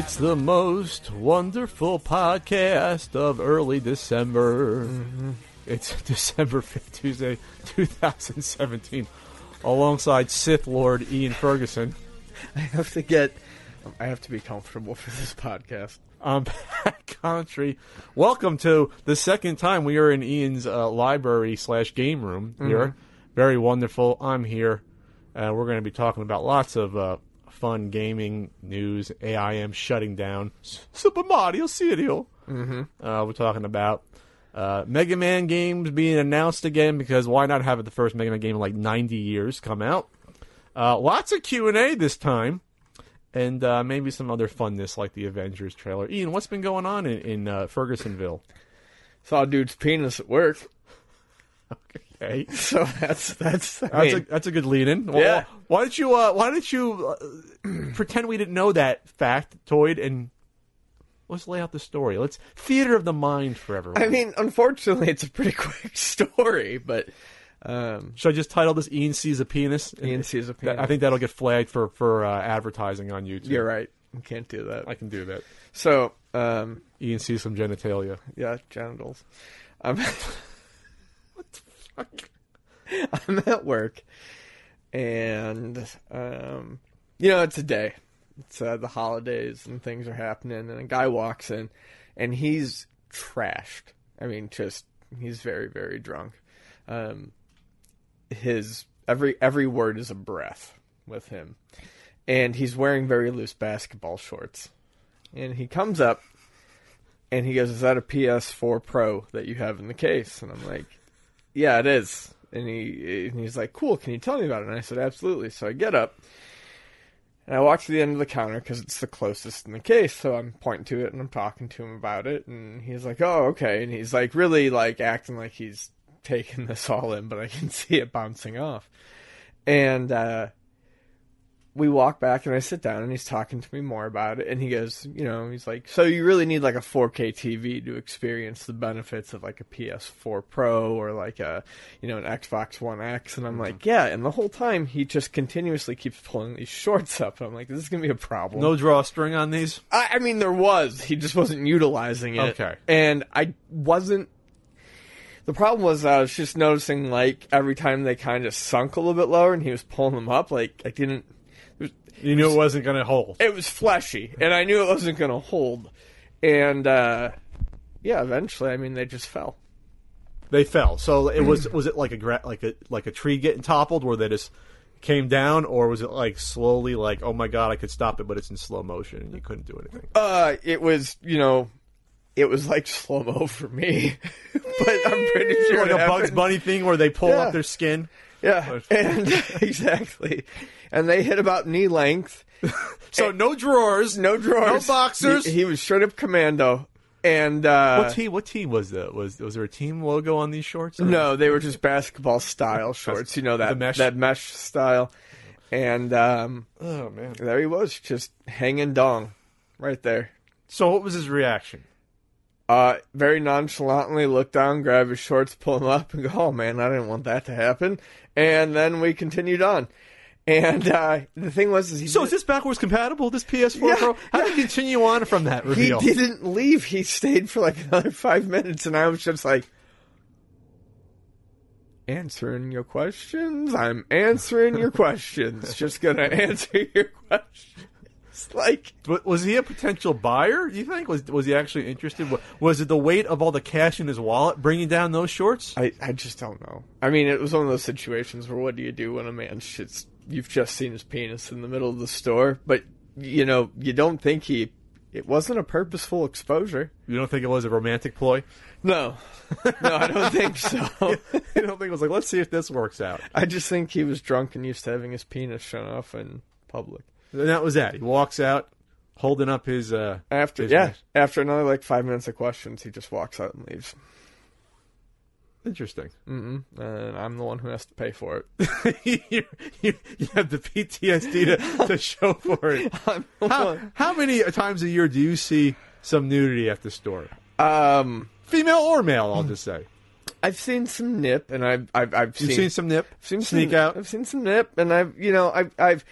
It's the most wonderful podcast of early December. It's December 5th, Tuesday, 2017, alongside Sith Lord Ian Ferguson. I have to get. I have to be comfortable for this podcast. I'm Pat Contri. Welcome to the second time we are in Ian's uh, library slash game room here. Very wonderful. I'm here. Uh, we're going to be talking about lots of uh, fun gaming news. AIM shutting down Super Mario Cereal. Mm-hmm. Uh, we're talking about uh, Mega Man games being announced again because why not have it the first Mega Man game in like 90 years come out? Uh, lots of Q and A this time, and uh, maybe some other funness like the Avengers trailer. Ian, what's been going on in, in uh, Fergusonville? Saw a dude's penis at work, Okay, so that's that's. That's a that's a good lead in. Yeah. Why did you uh, Why did you uh, pretend we didn't know that fact, Toyd? And let's lay out the story. Let's theater of the mind for everyone. I mean, unfortunately, it's a pretty quick story, but um, Should I just title this "Ian sees a penis"? Ian sees a penis. I think that'll get flagged for for uh, advertising on YouTube. you're right. You can't do that. I can do that. So, um, Ian sees some genitalia. yeah, genitals. I'm I'm at work, and um, you know it's a day. It's uh, the holidays and things are happening, and a guy walks in, and he's trashed. I mean, just he's very very drunk. Um, his every every word is a breath with him, and he's wearing very loose basketball shorts. And he comes up, and he goes, "Is that a PS4 Pro that you have in the case?" And I'm like, yeah, it is. And he and he's like, cool. Can you tell me about it? And I said, absolutely. So I get up and I walk to the end of the counter because it's the closest in the case. So I'm pointing to it and I'm talking to him about it. And he's like, oh, okay. And he's like, really like acting like he's taking this all in, but I can see it bouncing off. And uh, we walk back and I sit down and he's talking to me more about it. And he goes, you know, he's like, so you really need like a 4K TV to experience the benefits of like a PS4 Pro or like a, you know, an Xbox One X. And I'm mm-hmm. like, yeah. And the whole time he just continuously keeps pulling these shorts up. And I'm like, this is going to be a problem. No drawstring on these. I, I mean, there was. He just wasn't utilizing it. Okay. And I wasn't. The problem was I was just noticing like every time they kind of sunk a little bit lower and he was pulling them up, like I didn't. You knew it wasn't going to hold. It was fleshy, and I knew it wasn't going to hold. And uh, yeah, eventually, I mean, they just fell. They fell. So it was was it like a like a like a tree getting toppled where they just came down, or was it like slowly like oh my god I could stop it, but it's in slow motion and you couldn't do anything. Uh, it was you know, it was like slow mo for me, but I'm pretty sure like a Bugs. Bunny thing where they pull Yeah. up their skin. Yeah, and exactly, and they hit about knee length. So no drawers, No drawers, no boxers. He, he was straight up commando, and uh, what team? What team was that? Was was there a team logo on these shorts? or- No, they were just basketball style shorts. You know that mesh? that mesh style, and um, Oh man. there he was, just hanging dong, right there. So what was his reaction? Uh, very nonchalantly look down, grab his shorts, pull them up, and go, "Oh man, I didn't want that to happen." And then we continued on. And uh, the thing was, is he So did- is this backwards compatible? This PS4 Yeah, Pro? How do you continue on from that he didn't leave. He stayed for like another five minutes, and I was just like, answering your questions. I'm answering your questions. Just gonna answer your questions. It's like Wa- Was he a potential buyer? Do you think was was he actually interested? Was it the weight of all the cash in his wallet bringing down those shorts? I, I just don't know. I mean, it was one of those situations where what do you do when a man shits? You've just seen his penis in the middle of the store, but you know you don't think he. It wasn't a purposeful exposure. You don't think it was a romantic ploy? No, no, I don't think so. you don't think it was like, let's see if this works out? I just think he was drunk and used to having his penis shown off in public. And that was that. He walks out, holding up his. uh After his yeah, after another like five minutes of questions, he just walks out and leaves. Interesting. Mm-mm. And I'm the one who has to pay for it. you, you, you have the PTSD to, to show for it. How, how many times a year do you see some nudity at the store? Um, Female or male, I'll just say. I've seen some nip, and I've I've, I've You've seen, some nip, I've seen sneak some, out. I've seen some nip, and I've you know I've I've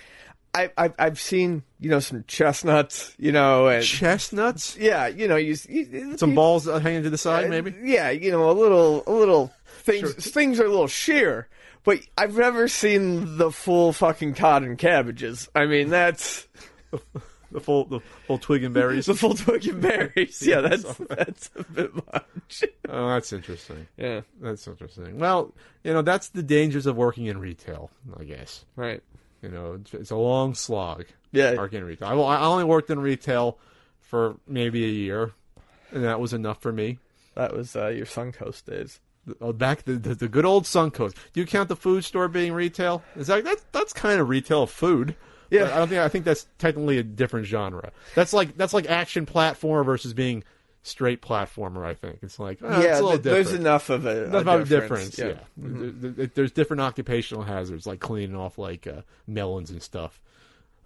I've I've, I've seen you know some chestnuts, you know, and Chestnuts? yeah, you know, you, you Some balls hanging to the side, Uh, maybe? Yeah, you know, a little, a little things. Things are a little sheer, but I've never seen the full fucking cod and cabbages. I mean, that's The full, the full twig and berries. the full twig and berries. Yeah, that's that's a bit much. oh, that's interesting. yeah, That's interesting. Well, you know, that's the dangers of working in retail, I guess. right. You know, it's, a long slog. Yeah. Working in retail. I, I only worked in retail for maybe a year, and that was enough for me. That was uh, your Suncoast days. Oh, back the, the the good old Suncoast. Do you count the food store being retail? Is that that's that's kind of retail food? Yeah. I don't think I think that's technically a different genre. That's like that's like action platform versus being straight platformer. I think it's like uh, yeah, it's there's enough of a, That's a about difference. difference. Yeah, There- there- there's different occupational hazards like cleaning off like uh, melons and stuff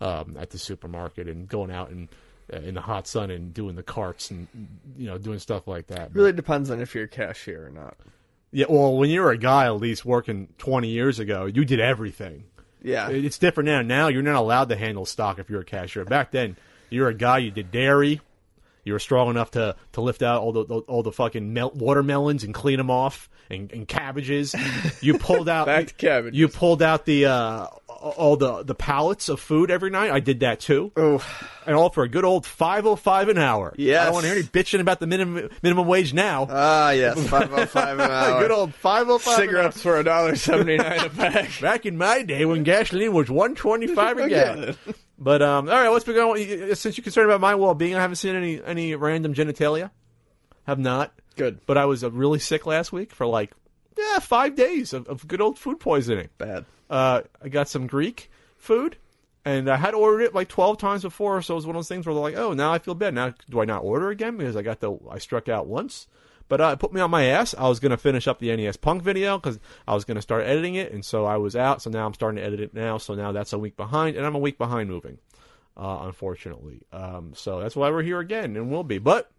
um, at the supermarket and going out and uh, in the hot sun and doing the carts and you know doing stuff like that. Really depends on if you're a cashier or not. Yeah, well, when you were a guy, at least working 20 years ago, you did everything. Yeah, It's different now. Now you're not allowed to handle stock if you're a cashier. Back then, you're a guy. You did dairy. You were strong enough to, to lift out all the all the fucking mel- watermelons and clean them off, and, and cabbages. You pulled out Back to cabbages. You pulled out the uh, all the the pallets of food every night. I did that too, Oh, and all for a good old five oh five an hour. Yeah, I don't want to hear any bitching about the minimum minimum wage now. ah, yes, five oh five an hour. good old five oh five. cigarettes for a dollar seventy nine a pack. Back in my day when gasoline was one twenty five a gallon. But um, all right, what's been going? on? Since you're concerned about my well being, I haven't seen any any random genitalia. Have not. Good, But I was uh, really sick last week for like yeah five days of, of good old food poisoning. bad. Uh, I got some Greek food, and I had ordered it like twelve times before. So it was one of those things where they're like, oh, now I feel bad. Now do I not order again because I got the I struck out once. But uh, it put me on my ass. I was gonna finish up the NES Punk video because I was gonna start editing it, and so I was out. So now I'm starting to edit it now. So now that's a week behind, and I'm a week behind moving, uh, unfortunately. Um, so that's why we're here again, and will be. But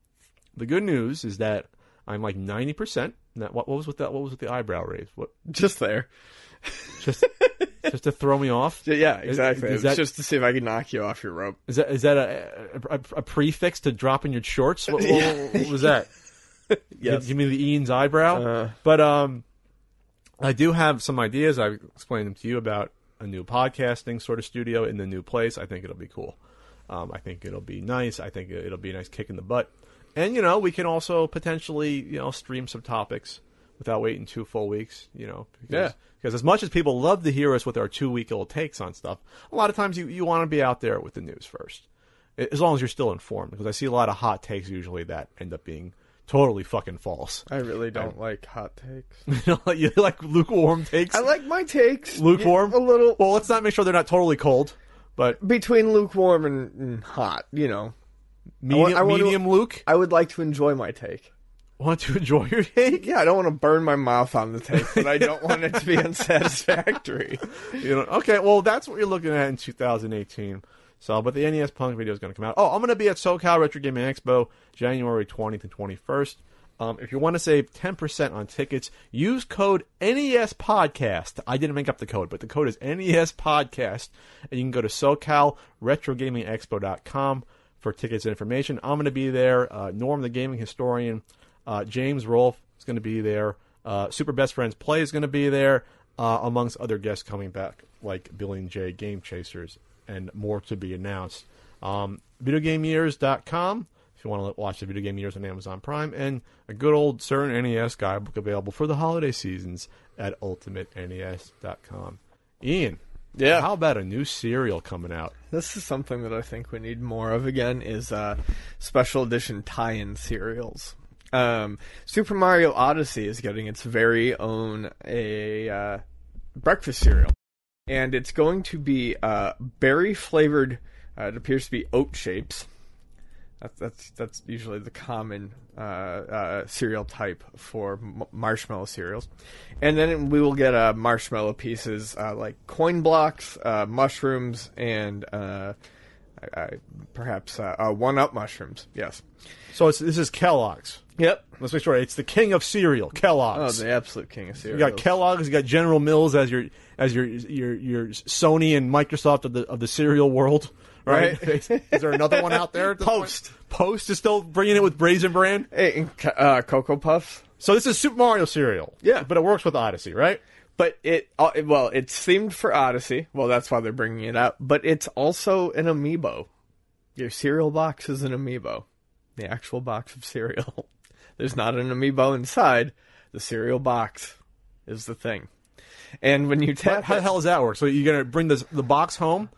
the good news is that I'm like ninety percent. What, what was with that? What was with the eyebrow raise? What Just there. just just to throw me off? Yeah, exactly. is It's that- just to see if I can knock you off your rope. Is that is that a a, a prefix to dropping your shorts? What, what- what was that? Yes. Give me the Ian's eyebrow. Uh. but um, I do have some ideas. I explained them to you about a new podcasting sort of studio in the new place. I think it'll be cool. Um, I think it'll be nice. I think it'll be a nice kick in the butt. And you know, we can also potentially you know stream some topics without waiting two full weeks. You know, because, Yeah. because as much as people love to hear us with our two week old takes on stuff, a lot of times you, you want to be out there with the news first, as long as you're still informed. Because I see a lot of hot takes usually that end up being totally fucking false. I really don't like hot takes. you like lukewarm takes. I like my takes lukewarm. a little Well, let's not make sure they're not totally cold, but between lukewarm and, and hot. You know, medium, I want to- medium Luke. I would like to enjoy my take. Want to enjoy your take? Yeah, I don't want to burn my mouth on the take, but I don't want it to be unsatisfactory. You know, okay, well, that's what you're looking at in 2018. So, but the NES Punk video is going to come out. Oh, I'm going to be at SoCal Retro Gaming Expo January 20th and 21st. Um, if you want to save 10% on tickets, use code NES Podcast. I didn't make up the code, but the code is NES Podcast, and you can go to SoCalRetroGamingExpo.com for tickets and information. I'm going to be there. Uh, Norm, the gaming historian, uh, James Rolfe is going to be there. Uh, Super Best Friends Play is going to be there, uh, amongst other guests coming back, like Billy and Jay Game Chasers, and more to be announced. Um, videogameyears.com if you want to watch the video game years on Amazon Prime, and a good old certain NES guidebook available for the holiday seasons at ultimatenes.com. Ian, Yeah. how about a new cereal coming out? This is something that I think we need more of again is uh, special edition tie-in cereals. Um, Super Mario Odyssey is getting its very own a uh, breakfast cereal, and it's going to be uh, berry flavored. Uh, it appears to be oat shapes. That's that's that's usually the common uh, uh, cereal type for m- marshmallow cereals, and then we will get uh, marshmallow pieces uh, like coin blocks, mushrooms, and I, I, perhaps uh, uh, one up mushrooms. Yes. So it's, this is Kellogg's. Yep. Let's make sure it's the king of cereal, Kellogg's. Oh, the absolute king of cereal. you got Kellogg's, you got General Mills as your as your your your Sony and Microsoft of the of the cereal world, right? Right. is there another one out there? this point? Post. Post is still bringing it with Raisin Bran. Hey, and uh, Cocoa Puffs. So this is Super Mario cereal. Yeah. but it works with Odyssey, right? But it, uh, it- well, it's themed for Odyssey. Well, that's why they're bringing it out. But it's also an amiibo. Your cereal box is an amiibo. The actual box of cereal. There's not an amiibo inside. The cereal box is the thing. And when you tap, How the hell does that work? So you're gonna bring this, the box home,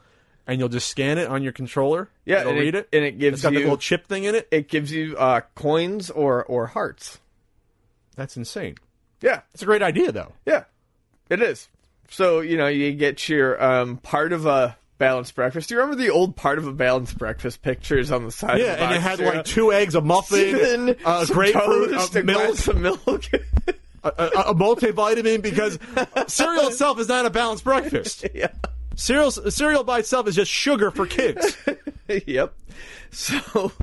and you'll just scan it on your controller. Yeah, it'll read it- it, and it gives it's got you- the little chip thing in it. it gives you uh, coins or or hearts. That's insane. Yeah, It's a great idea, though. Yeah, it is. So you know, you get your um, part of a balanced breakfast. Do you remember the old part of a balanced breakfast pictures on the side? Yeah, of the and it had like two eggs, a muffin, a grapefruit, toast, a milk, glass of milk. a, a, a multivitamin because cereal itself is not a balanced breakfast. yeah. Cereal cereal by itself is just sugar for kids. yep. So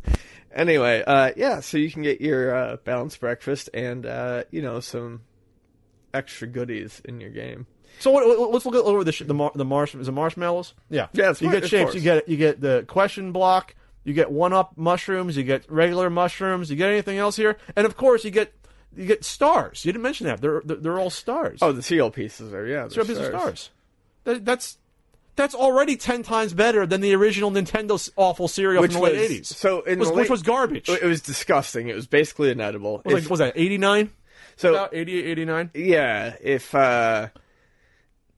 anyway, uh, yeah, so you can get your uh, balanced breakfast and uh, you know some extra goodies in your game. So what, what- let's look over the sh- the mar- the marsh is it marshmallows? Yeah, Yeah, it's you mar- get shapes. You get you get the question block. You get one up mushrooms. You get regular mushrooms. You get anything else here? And of course, you get you get stars. You didn't mention that. They're they're, they're all stars. Oh, the cereal pieces are yeah, Zero they're stars. stars. That, that's that's already ten times better than the original Nintendo awful cereal Which from the late was eighties. so in was, the which was garbage. It was disgusting. It was basically inedible. was, If- like, was that eighty nine? So About 88, 89? yeah, if uh,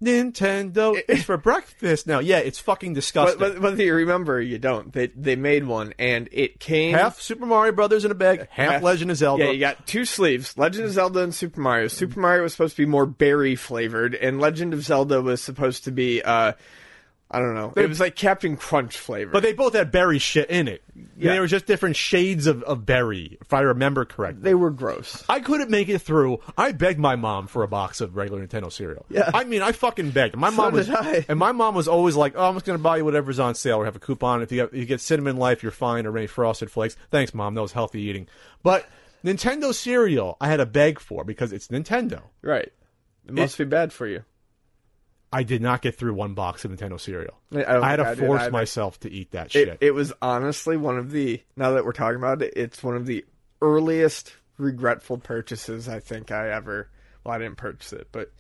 Nintendo is for breakfast now. Yeah, it's fucking but, disgusting. but whether you remember, or you don't. They they made one, and it came half Super Mario Brothers in a bag, half, Legend of Zelda. Yeah, you got two sleeves: Legend of Zelda and Super Mario. Super Mario was supposed to be more berry flavored, and Legend of Zelda was supposed to be uh, I don't know. It was like Captain Crunch flavor. but they both had berry shit in it. Yeah. They were just different shades of, of berry, if I remember correctly. they were gross. I couldn't make it through. I begged my mom for a box of regular Nintendo cereal. Yeah. I mean, I fucking begged. My So mom was, did I. and my mom was always like, "Oh, I'm just gonna buy you whatever's on sale or have a coupon. If you get, you get cinnamon life, you're fine. Or any frosted flakes. Thanks, mom. That was healthy eating. But Nintendo cereal, I had to beg for because it's Nintendo. Right. It must be bad for you. I did not get through one box of Nintendo cereal. I I had to I force myself to eat that shit. It, it was honestly one of the. Now that we're talking about it, it's one of the earliest regretful purchases I think I ever. Well, I didn't purchase it, but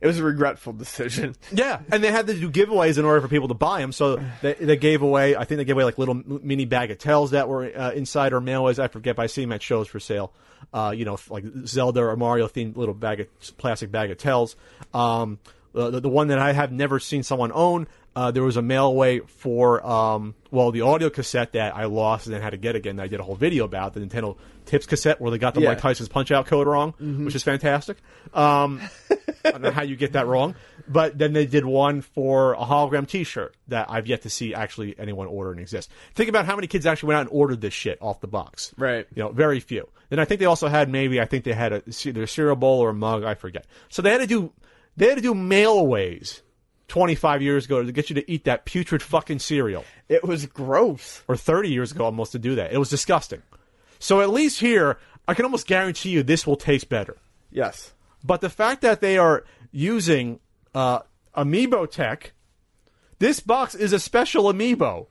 it was a regretful decision. Yeah, and they had to do giveaways in order for people to buy them. So they, they gave away, I think they gave away like little mini bagatelles that were uh, inside or mailways. I forget, but I see them at shows for sale. Uh, you know, like Zelda or Mario themed little bag of plastic bagatelles. Um, the, the, the one that I have never seen someone own. Uh, there was a mailway for um, well the audio cassette that I lost and then had to get again. I did a whole video about the Nintendo Tips cassette where they got the Yeah. Mike Tyson's Punch Out code wrong, which is fantastic. Um, I don't know how you get that wrong. But then they did one for a hologram T-shirt that I've yet to see actually anyone order and exist. Think about how many kids actually went out and ordered this shit off the box. Right. You know, very few. Then I think they also had maybe I think they had a either a cereal bowl or a mug. I forget. So they had to do they had to do mailaways. 25 years ago to get you to eat that putrid fucking cereal It was gross. or 30 years ago almost to do that. It was disgusting. So at least here, I can almost guarantee you this will taste better. Yes. But the fact that they are using uh, amiibo tech, this box is a special amiibo.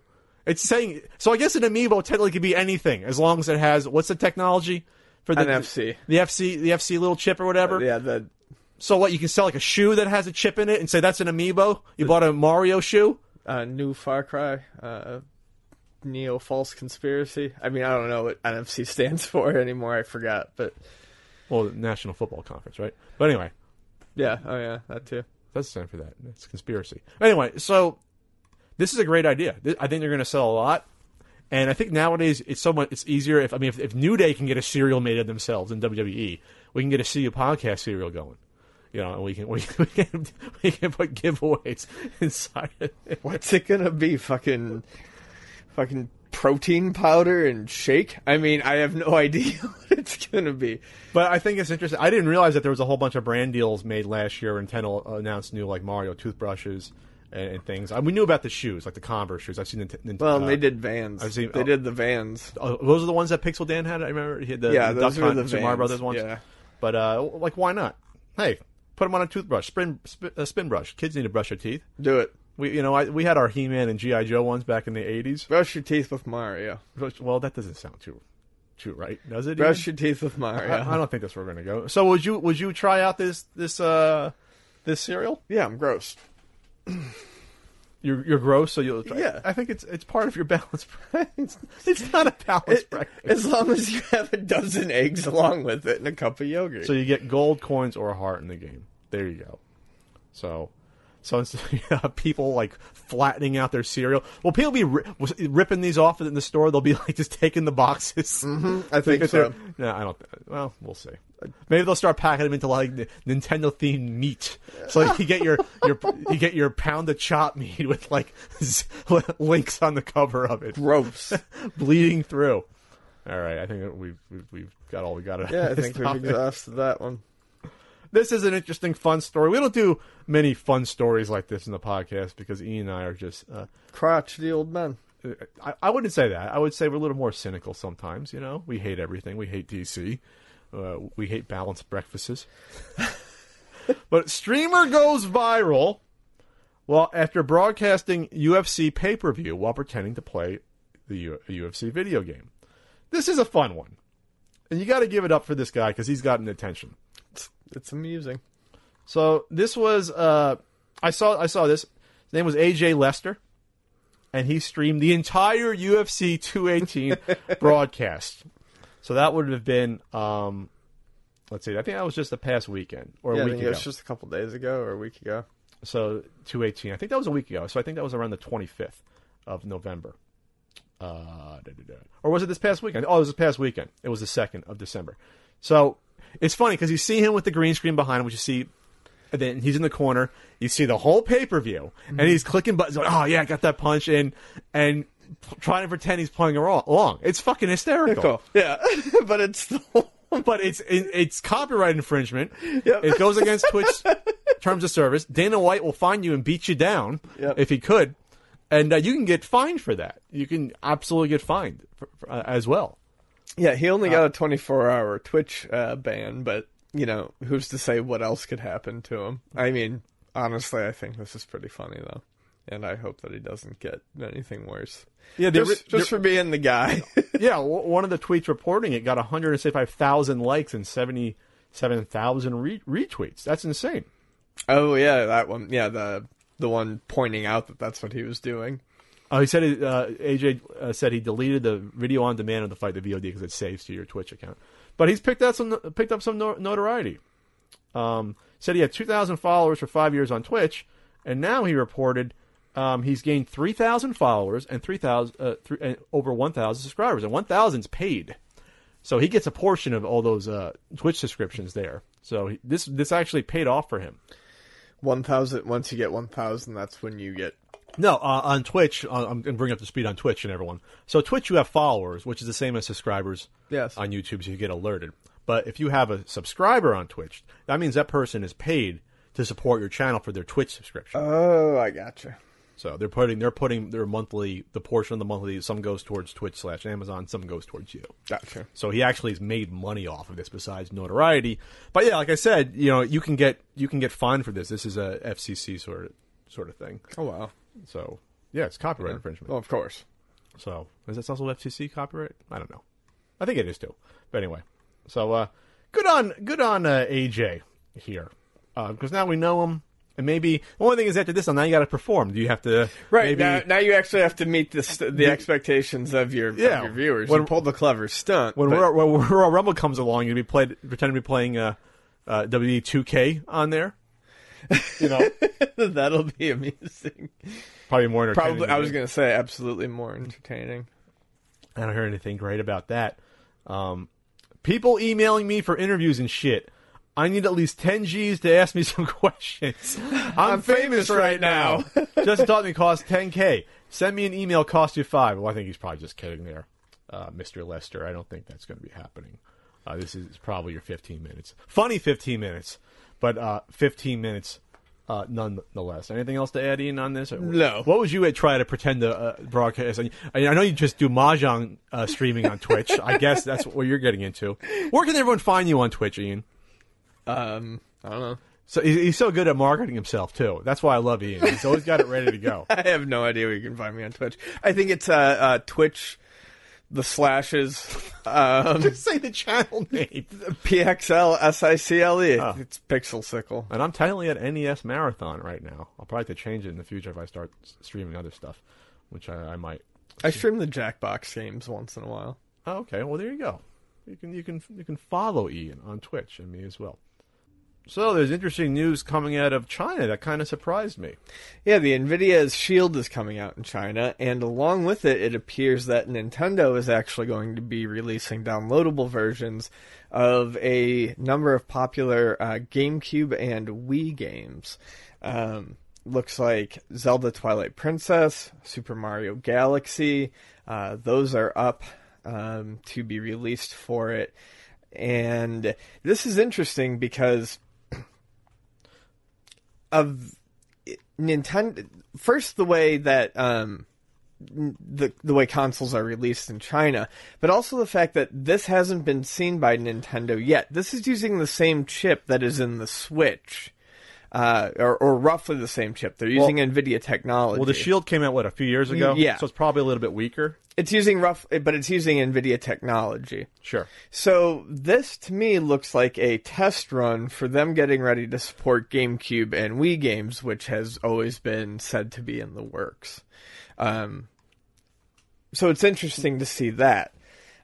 It's saying so. I guess an amiibo technically could be anything as long as it has what's the technology for the NFC. the FC, the FC little chip or whatever. Yeah. The So what? You can sell like a shoe that has a chip in it and say that's an amiibo. You bought a Mario shoe. uh, new Far Cry. Uh, neo false conspiracy. I mean, I don't know what NFC stands for anymore. I forgot, but Well, the National Football Conference, right? But anyway, yeah, oh yeah, that too. that's the time for that. It's conspiracy. Anyway, so this is a great idea. I think they're going to sell a lot. And I think nowadays it's so much it's easier if I mean if, if New Day can get a cereal made of themselves in WWE, we can get a CU podcast serial going. You know, and we can we, we can we can put giveaways inside it. What's it gonna be? Fucking, fucking protein powder and shake. I mean, I have no idea what it's gonna be. But I think it's interesting. I didn't realize that there was a whole bunch of brand deals made last year. Nintendo announced new like Mario toothbrushes and, and things. I, we knew about the shoes, like the Converse shoes. I've seen the Nintendo. Well, and they did Vans. I've seen- they oh. did the Vans. Oh, those are the ones that Pixel Dan had. I remember he had the yeah, the those Duck were Hunt the Vans. Mario Brothers ones. Yeah. But uh, like, why not? Hey, put them on a toothbrush, spin spin, uh, spin brush. Kids need to brush their teeth. Do it. We, you know, I, we had our He Man and GI Joe ones back in the '80s. Brush your teeth with Mario. Well, that doesn't sound too, too right, does it? Brush your teeth with Mario. I, I don't think that's where we're gonna go. So, would you would you try out this this uh this cereal? yeah, I'm gross. You're you're gross, so you'll try. Yeah. I think it's it's part of your balanced. it's, it's not a balanced breakfast. As long as you have a dozen eggs along with it and a cup of yogurt. So you get gold coins or a heart in the game. There you go. So, so of people like flattening out their cereal, well, people be ri- ripping these off in the store. They'll be like just taking the boxes. Mm-hmm. I think so. No, I don't. Well, we'll see. Maybe they'll start packing them into like Nintendo themed meat. So you get your your you get your pound of chop meat with like z- links on the cover of it, Gross. bleeding through. All right, I think we've we've, we've got all we got. Yeah, I think we've exhausted that one. This is an interesting, fun story. We don't do many fun stories like this in the podcast because Ian and I are just. Uh, Crotchety old men. I, I wouldn't say that. I would say we're a little more cynical sometimes. You know, we hate everything. We hate DC. Uh, we hate balanced breakfasts. but streamer goes viral. Well, after broadcasting UFC pay per view while pretending to play the U- UFC video game, this is a fun one, and you got to give it up for this guy because he's gotten attention. It's, amusing. So this was uh I saw I saw this. His name was AJ Lester, and he streamed the entire UFC 218 broadcast. So that would have been um let's see, I think that was just the past weekend or Yeah, a week ago. it was just a couple days ago or a week ago. So 218. I think that was a week ago. So I think that was around the 25th of November. Uh, da, da, da. Or was it this past weekend? Oh, it was this past weekend. It was the 2nd of December. So it's funny because you see him with the green screen behind him, which you see, and then he's in the corner. You see the whole pay per view, and he's clicking buttons. Like, oh, yeah, I got that punch in, and p- trying to pretend he's playing along. It's fucking hysterical. Yeah, but it's still. But it's it, it's copyright infringement. Yep. It goes against Twitch terms of service. Dana White will find you and beat you down Yep. if he could, and uh, you can get fined for that. You can absolutely get fined for, for, uh, as well. Yeah, he only got a 24 hour Twitch uh, ban, but, you know, who's to say what else could happen to him? I mean, honestly, I think this is pretty funny, though. And I hope that he doesn't get anything worse. Yeah, Just, just for being the guy. yeah. One of the tweets reporting it got 175,000 likes and 77,000 re- retweets. That's insane. oh, yeah, that one. Yeah, the the one pointing out that that's what he was doing. Oh, he said it, uh, AJ uh, said he deleted the video on demand of the fight, the VOD, because it saves to your Twitch account. But he's picked up some picked up some no- notoriety. Um, said he had 2,000 followers for five years on Twitch, and now he reported um, he's gained 3,000 followers and 3,000 uh, and over 1,000 subscribers, and 1,000's paid. So he gets a portion of all those uh, Twitch subscriptions there. So he, this this actually paid off for him. 1,000, once you get 1,000, that's when you get. No, uh, on Twitch, uh, I'm going to bring up the speed on Twitch and everyone. So Twitch, you have followers, which is the same as subscribers Yes. on YouTube, so you get alerted. But if you have a subscriber on Twitch, that means that person is paid to support your channel for their Twitch subscription. Oh, I gotcha. so they're putting they're putting their monthly the portion of the monthly some goes towards Twitch slash Amazon, some goes towards you. Gotcha. So he actually has made money off of this besides notoriety. But yeah, like I said, you know, you can get you can get fined for this. This is a FCC sort of sort of thing. Oh, wow. So yeah, it's copyright infringement. Well, of course. So is that also FCC copyright? I don't know. I think it is too. But anyway, so uh, good on good on uh, AJ here because now we know him And maybe the only thing is after this, now you got to perform. Do you have to Right maybe, now, now you actually have to meet the st- the expectations of your, of Yeah. your viewers. When- you pulled the clever stunt. when but- Royal, when Royal Rumble comes along, you'd be played pretend to be playing uh, uh, WWE 2K on there. You know, that'll be amusing. probably more entertaining. Probably, I was going to say absolutely more entertaining. I don't hear anything great about that. Um, people emailing me for interviews and shit. I need at least 10 G's to ask me some questions. I'm, famous, right now. just taught me cost 10K. Send me an email, cost you five. Well, I think he's probably just kidding there, uh, Mr. Lester. I don't think that's going to be happening. Uh, this is probably your 15 minutes. Funny 15 minutes, but uh, 15 minutes uh, nonetheless. Anything else to add in on this? No. What would you try to pretend to uh, broadcast? I, I know you just do mahjong uh, streaming on Twitch. I guess that's what you're getting into. Where can everyone find you on Twitch, Ian? Um, I don't know. So he's so good at marketing himself too. That's why I love Ian. He's always got it ready to go. I have no idea where you can find me on Twitch. I think it's uh, uh Twitch, the slashes, um, Just say the channel name. PXL SICLE. Oh. E. It's Pixel Sickle. And I'm technically at NES Marathon right now. I'll probably have to change it in the future if I start streaming other stuff, which I, I might. I stream the Jackbox games once in a while. Oh, okay. Well, there you go. You can you can you can follow Ian on Twitch and me as well. So there's interesting news coming out of China that kind of surprised me. Yeah, the Nvidia's Shield is coming out in China, and along with it, it appears that Nintendo is actually going to be releasing downloadable versions of a number of popular uh, GameCube and Wii games. Um, looks like Zelda Twilight Princess, Super Mario Galaxy, uh, those are up um, to be released for it. And this is interesting because of Nintendo first the way that um the the way consoles are released in China, but also the fact that this hasn't been seen by Nintendo yet. This is using the same chip that is in the Switch. Uh, or, or roughly the same chip. They're using NVIDIA technology. Well, the Shield came out what a few years ago. Yeah. So it's probably a little bit weaker. It's using rough, but it's using NVIDIA technology. Sure. So this to me looks like a test run for them getting ready to support GameCube and Wii games, which has always been said to be in the works. Um, so it's interesting to see that.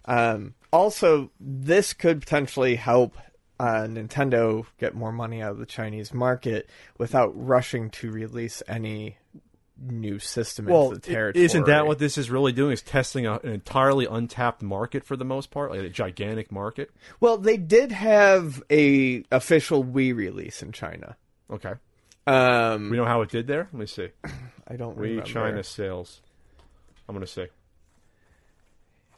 Um, also, this could potentially help uh, Nintendo get more money out of the Chinese market without rushing to release any new system Well, into the territory. isn't that what this is really doing? Is testing a, an entirely untapped market for the most part, like a gigantic market. Well, they did have a official Wii release in China. Okay. Um, We know how it did there. Let me see. I don't We remember. China sales. I'm gonna say.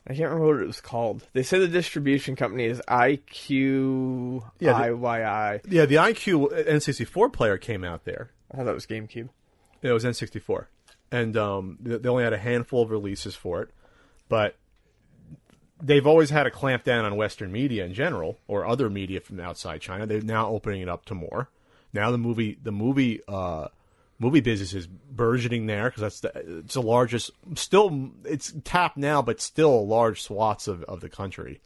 I can't remember what it was called. They say the distribution company is iQue Yeah, the- IYI. Yeah, the iQue N64 player came out there. I thought that was GameCube. It was N64, and um, they they only had a handful of releases for it, but they've always had a clamp down on Western media in general or other media from outside China. They're now opening it up to more. Now the movie the movie uh, movie business is burgeoning there because that's the, it's the largest. Still, it's tapped now, but still large swaths of, of the country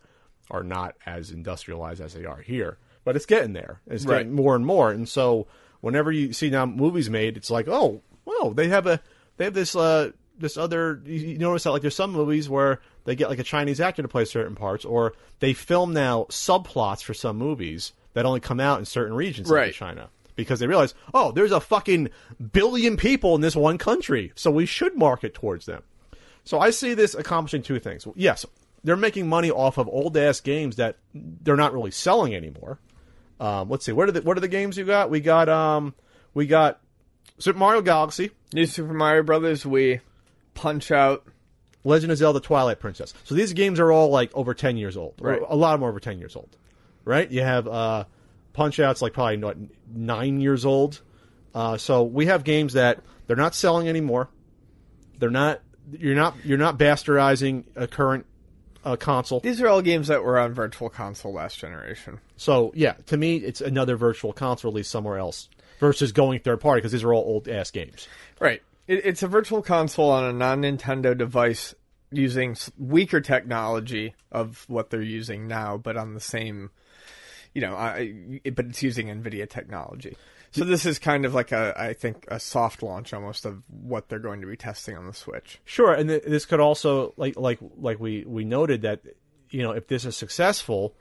are not as industrialized as they are here. But it's getting there. It's Right. getting more and more. And so whenever you see now movies made, it's like, oh, well, they have a they have this uh this other. You notice that like there's some movies where they get like a Chinese actor to play certain parts, or they film now subplots for some movies that only come out in certain regions like in China because they realize, oh, there's a fucking billion people in this one country, so we should market towards them. So I see this accomplishing two things. Yes, they're making money off of old ass games that they're not really selling anymore. Um, let's see, what are the what are the games you got? We got um, we got Super Mario Galaxy, New Super Mario Brothers Wii, Punch Out. Legend of Zelda: Twilight Princess. So these games are all like over ten years old. Right. A lot of them are over ten years old. Right? You have uh, Punch Out's like probably nine years old. Uh, so we have games that they're not selling anymore. They're not. You're not. You're not bastardizing a current uh, console. These are all games that were on Virtual Console last generation. So yeah, to me, it's another virtual console release somewhere else versus going third party because these are all old ass games. Right. It, it's a Virtual Console on a non Nintendo device using weaker technology of what they're using now, but on the same, you know, I, but it's using NVIDIA technology. So this is kind of like a, I think, a soft launch almost of what they're going to be testing on the Switch. Sure, and th- this could also like like like we we noted that you know if this is successful,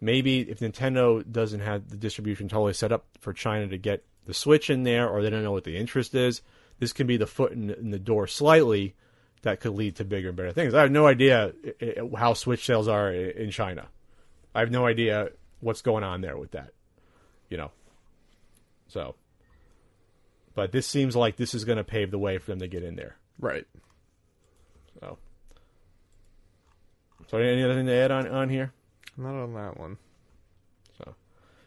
maybe if Nintendo doesn't have the distribution totally set up for China to get the Switch in there, or they don't know what the interest is, this can be the foot in, in the door slightly that could lead to bigger and better things. I have no idea how Switch sales are in China. I have no idea what's going on there with that. You know, so. But this seems like this is going to pave the way for them to get in there. Right. So, so any other thing to add on on here? Not on that one. So,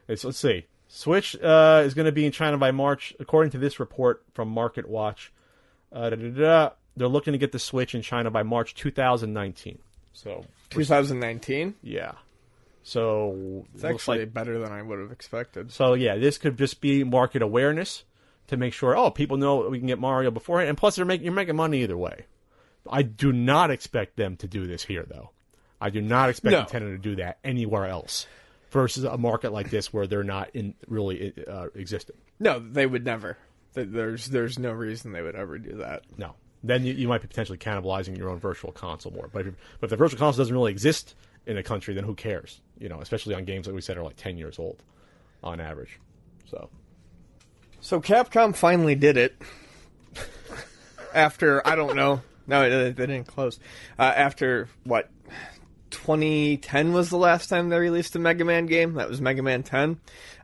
it's let's see. Switch uh, is going to be in China by March, according to this report from Market Watch. Uh, da, da, da, da. they're looking to get the Switch in China by March 2019. So, 2019. yeah. So It's actually like- better than I would have expected. So yeah, this could just be market awareness to make sure oh people know we can get Mario beforehand, and plus they're making you're making money either way. I do not expect them to do this here though. I do not expect No. Nintendo to do that anywhere else versus a market like this where they're not in really uh, existing. No, they would never. There's there's no reason they would ever do that. No, then you, you might be potentially cannibalizing your own virtual console more. But if, but if the virtual console doesn't really exist in a country, then who cares? You know, especially on games like we said are like ten years old on average. So So Capcom finally did it. after I don't know. No, they, they didn't close. Uh, after what? 2010 was the last time they released a Mega Man game. That was Mega Man 10.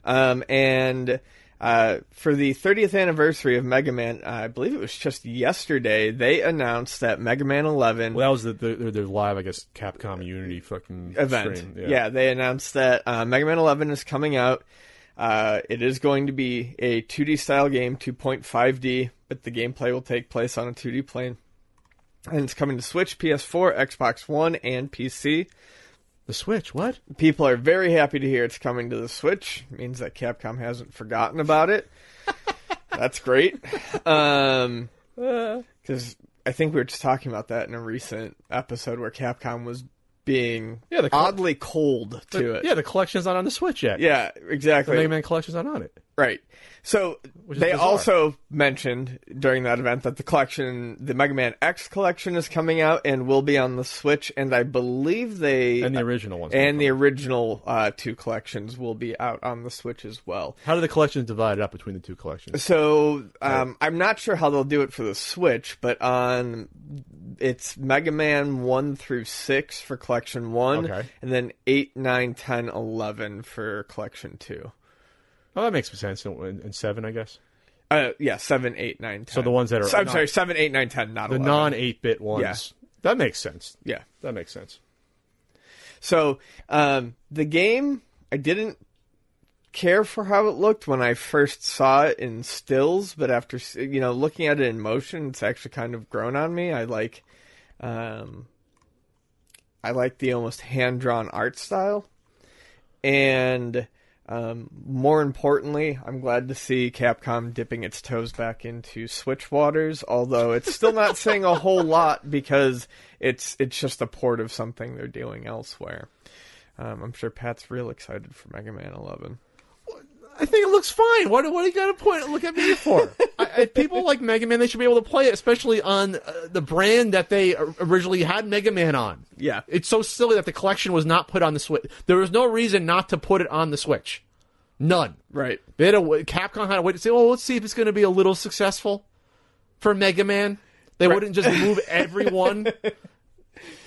Um, and uh, for the 30th anniversary of Mega Man, I believe it was just yesterday, they announced that Mega Man 11 Well, that was the, the, the live, I guess, Capcom Unity fucking event. stream. Yeah. they announced that uh, Mega Man 11 is coming out. Uh, it is going to be a 2D style game, 2.5D, but the gameplay will take place on a 2D plane. And it's coming to Switch, PS4, Xbox One, and PC. The Switch, what? People are very happy to hear it's coming to the Switch. It means that Capcom hasn't forgotten about it. That's great. Um, because I think we were just talking about that in a recent episode where Capcom was being Yeah, the oddly cold to it. Yeah, the collection's not on the Switch yet. Yeah, The exactly. Mega Man collection's not on it. Right. So they bizarre. also mentioned during that event that the collection, the Mega Man X collection, is coming out and will be on the Switch, and I believe they And the original ones. and the original uh, two collections will be out on the Switch as well. How do the collections divide up between the two collections? So um, I'm not sure how they'll do it for the Switch, but on it's Mega Man one through six for Collection one, Okay. and then eight, nine, 10, 11 for Collection two. Oh, that makes sense. And, and seven, I guess. Uh, yeah, seven, eight, nine, ten. So the ones that are So, I'm not- sorry, seven, eight, nine, ten, not The 11. non eight bit ones. Yeah. That makes sense. Yeah. That makes sense. So um, the game, I didn't care for how it looked when I first saw it in stills, but after you know looking at it in motion, it's actually kind of grown on me. I like, um, I like the almost hand drawn art style, and um, more importantly, I'm glad to see Capcom dipping its toes back into Switch waters. Although it's still not saying a whole lot because it's it's just a port of something they're doing elsewhere. Um, I'm sure Pat's real excited for Mega Man 11. I think it looks fine. What, what do you got to point look at me for? I, I, people like Mega Man, they should be able to play it, especially on uh, the brand that they originally had Mega Man on. Yeah. It's so silly that the collection was not put on the Switch. There was no reason not to put it on the Switch. None. Right. They had a, Capcom had to wait to say, "Oh, let's see if it's going to be a little successful for Mega Man." They wouldn't just move everyone.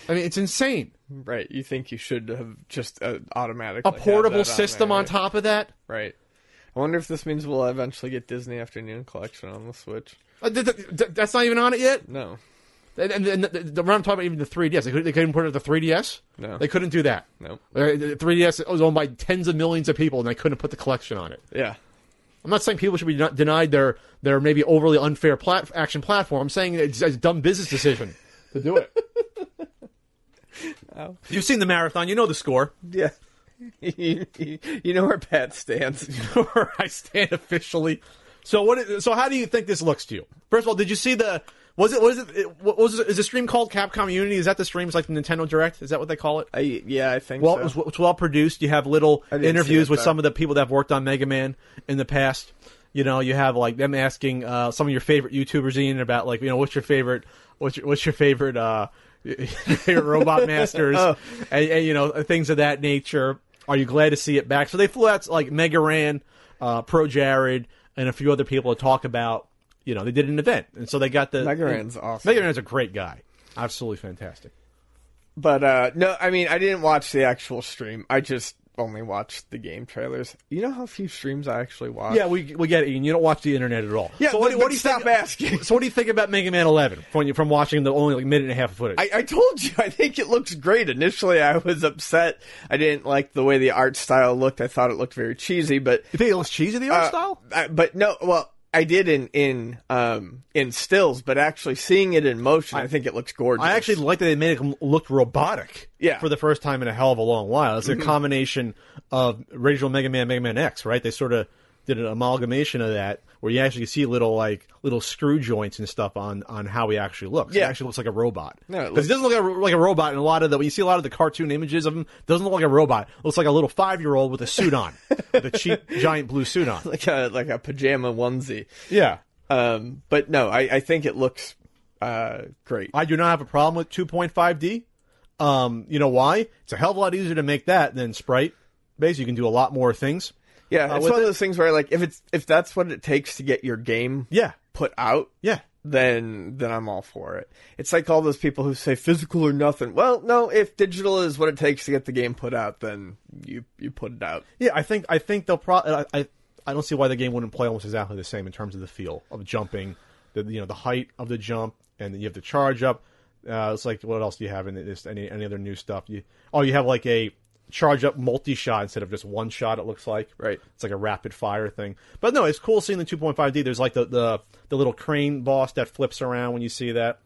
I mean, it's insane. Right. You think you should have just uh, automatically A portable on system on top of that. Right. I wonder if this means we'll eventually get Disney Afternoon Collection on the Switch. Uh, th- th- th- that's not even on it yet. No. And, and, and the, the, I'm talking about even the 3DS, they couldn't, they couldn't put it on the 3DS. No. They couldn't do that. No. Uh, The 3DS was owned by tens of millions of people, and they couldn't put the collection on it. Yeah. I'm not saying people should be denied their their maybe overly unfair plat- action platform. I'm saying it's a dumb business decision to do it. You've seen the marathon, you know the score. Yeah. You, you- you know where Pat stands. where I stand officially. So what? Is, so how do you think this looks to you? First of all, did you see the? Was it? Was it? What was it? Is the stream called Capcom Unity? Is that the streams like the Nintendo Direct? Is that what they call it? I, yeah, I think Well, so. it was, it's well produced. You have little I didn't see interviews it, with some of the people that have worked on Mega Man in the past, You know, you have like them asking uh, some of your favorite YouTubers in about like, you know, what's your favorite, what's your, what's your favorite, uh, your favorite robot masters, Oh. and, and you know things of that nature. Are you glad to see it back? So they flew out like Mega Ran, uh, Pro Jared, and a few other people to talk about. You know, they did an event, and so they got the Mega Ran's awesome. Mega Ran's a great guy, absolutely fantastic. But uh no, I mean I didn't watch the actual stream. I just only watch the game trailers. You know how few streams I actually watch? Yeah, we we get it. Ian. You don't watch the internet at all. Yeah, So what, but- do- what do you stop think, asking. So what do you think about Mega Man 11 from from watching the only like minute and a half of footage? I, I told you, I think it looks great. Initially, I was upset. I didn't like the way the art style looked. I thought it looked very cheesy, but you think it looks cheesy the art uh, style? I- but no, well, I did in in um in stills, but actually seeing it in motion, I, think it looks gorgeous. I actually like that they made it look robotic. Yeah. For the first time in a hell of a long while, it's a combination of original Mega Man, Mega Man X, right? They sort of did an amalgamation of that, where you actually see little like little screw joints and stuff on on how he actually looks. He actually looks like a robot. No, it because he doesn't look like a, like a robot in a lot of the when you see a lot of the cartoon images of him. Doesn't look like a robot. Looks like a little five year old with a suit on, with a cheap giant blue suit on. like a like a pajama onesie. Yeah. Um, but no, I, I think it looks uh great. I do not have a problem with 2.5D. Um, you know why? It's a hell of a lot easier to make that than Sprite. Basically, you can do a lot more things. Yeah, Uh, it's one it- of those things where like if it's if that's what it takes to get your game Yeah, put out, yeah. then then I'm all for it. It's like all those people who say physical or nothing. Well, no, if digital is what it takes to get the game put out, then you you put it out. Yeah, I think I think they'll probably. I, I I don't see why the game wouldn't play almost exactly the same in terms of the feel of jumping, the you know the height of the jump, and then you have to charge up. Uh, it's like what else do you have in this? Any any other new stuff? You oh you have like a charge up multi shot instead of just one shot. It looks like Right. It's like a rapid fire thing. But no, it's cool seeing the 2.5D. There's like the the the little crane boss that flips around when you see that.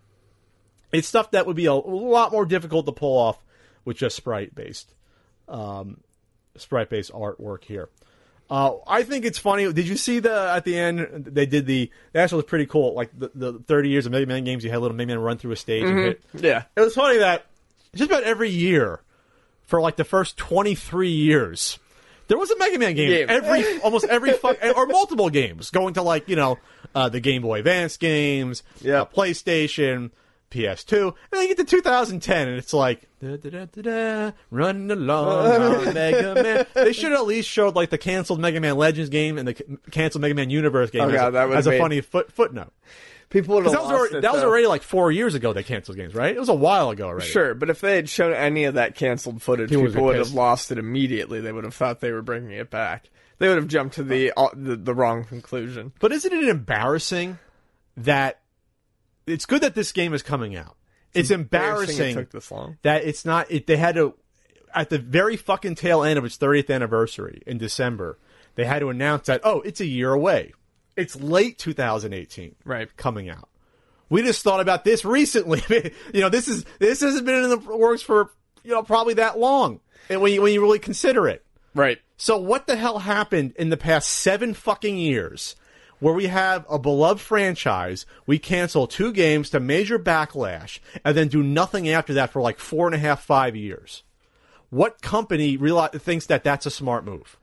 It's stuff that would be a, lot more difficult to pull off with just sprite based um, sprite based artwork here. Uh, I think it's funny. Did you see the at the end they did the that actually was pretty cool. Like the, the 30 years of Mega Man games, you had a little Mega Man run through a stage and hit. Yeah. It was funny that just about every year for like the first 23 years. There was a Mega Man game Game. every almost every fuck, or multiple games going to like you know uh, the Game Boy Advance games, Yeah. uh, PlayStation, PS2, and then you get to 2010, and it's like da, da, da, running along Mega Man. They should have at least showed like the canceled Mega Man Legends game and the c- canceled Mega Man Universe game Oh, as, God, as a funny foot, footnote. People would have That was, already, it, that was already like four years ago they canceled games, right? It was a while ago already. Sure, but if they had shown any of that canceled footage, People people, would have lost it immediately. They would have thought they were bringing it back. They would have jumped to the uh, the, the wrong conclusion. But isn't it embarrassing that it's good that this game is coming out? It's, embarrassing it took this long. that it's not. It, they had to at the very fucking tail end of its 30th anniversary in December. They had to announce that oh, it's a year away. It's late 2018, Right. Coming out. We just thought about this recently. you know, this is this hasn't been in the works for you know probably that long. And when you, when you really consider it, Right. so what the hell happened in the past seven fucking years where we have a beloved franchise, we cancel two games to major backlash, and then do nothing after that for like four and a half, five years? What company reali thinks that that's a smart move?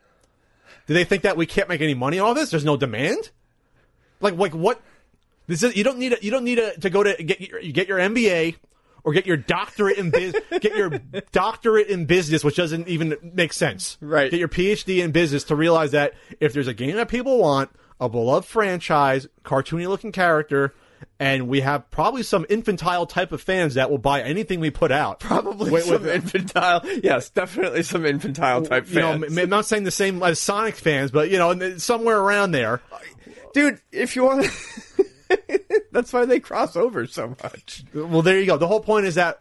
Do they think that we can't make any money on all this? There's no demand? Like, like what? This is you don't need a, you don't need a, to go to get your you get your MBA or get your doctorate in biz, get your doctorate in business, which doesn't even make sense. Right. Get your PhD in business to realize that if there's a game that people want, a beloved franchise, cartoony looking character, and we have probably some infantile type of fans that will buy anything we put out. Probably With- some with- infantile. Yes, definitely some infantile type you know, fans. I'm not saying the same as Sonic fans, but you know, somewhere around there. Dude, if you want, that's why they cross over so much. Well, there you go. The whole point is that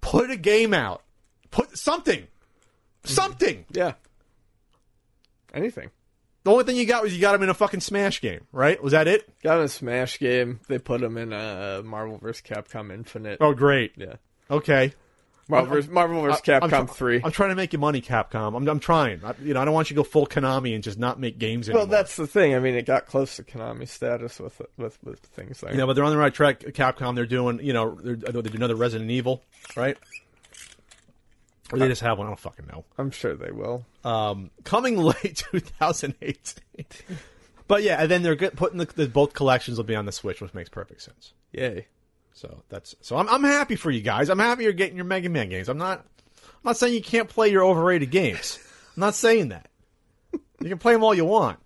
put a game out, put something, mm-hmm. something. Yeah. Anything. The only thing you got was you got him in a fucking Smash game, right? Was that it? Got him in a Smash game. They put him in a Marvel vs. Capcom Infinite. Oh, great. Yeah. Okay. Marvel vs. Marvel vs. Capcom I'm, tr- 3. I'm trying to make you money, Capcom. I'm, I'm trying. I, you know, I don't want you to go full Konami and just not make games anymore. well, that's the thing. I mean, it got close to Konami status with with with things like you know, but they're on the right track. Capcom, they're doing, you know, they're, they're another Resident Evil, right? Or they just have one. I don't fucking know. I'm sure they will. Um, coming late 2018. But yeah, and then they're good, putting the, the both collections will be on the Switch, which makes perfect sense. Yay. So that's so I'm I'm happy for you guys. I'm happy you're getting your Mega Man games. I'm not I'm not saying you can't play your overrated games. I'm not saying that. You can play them all you want.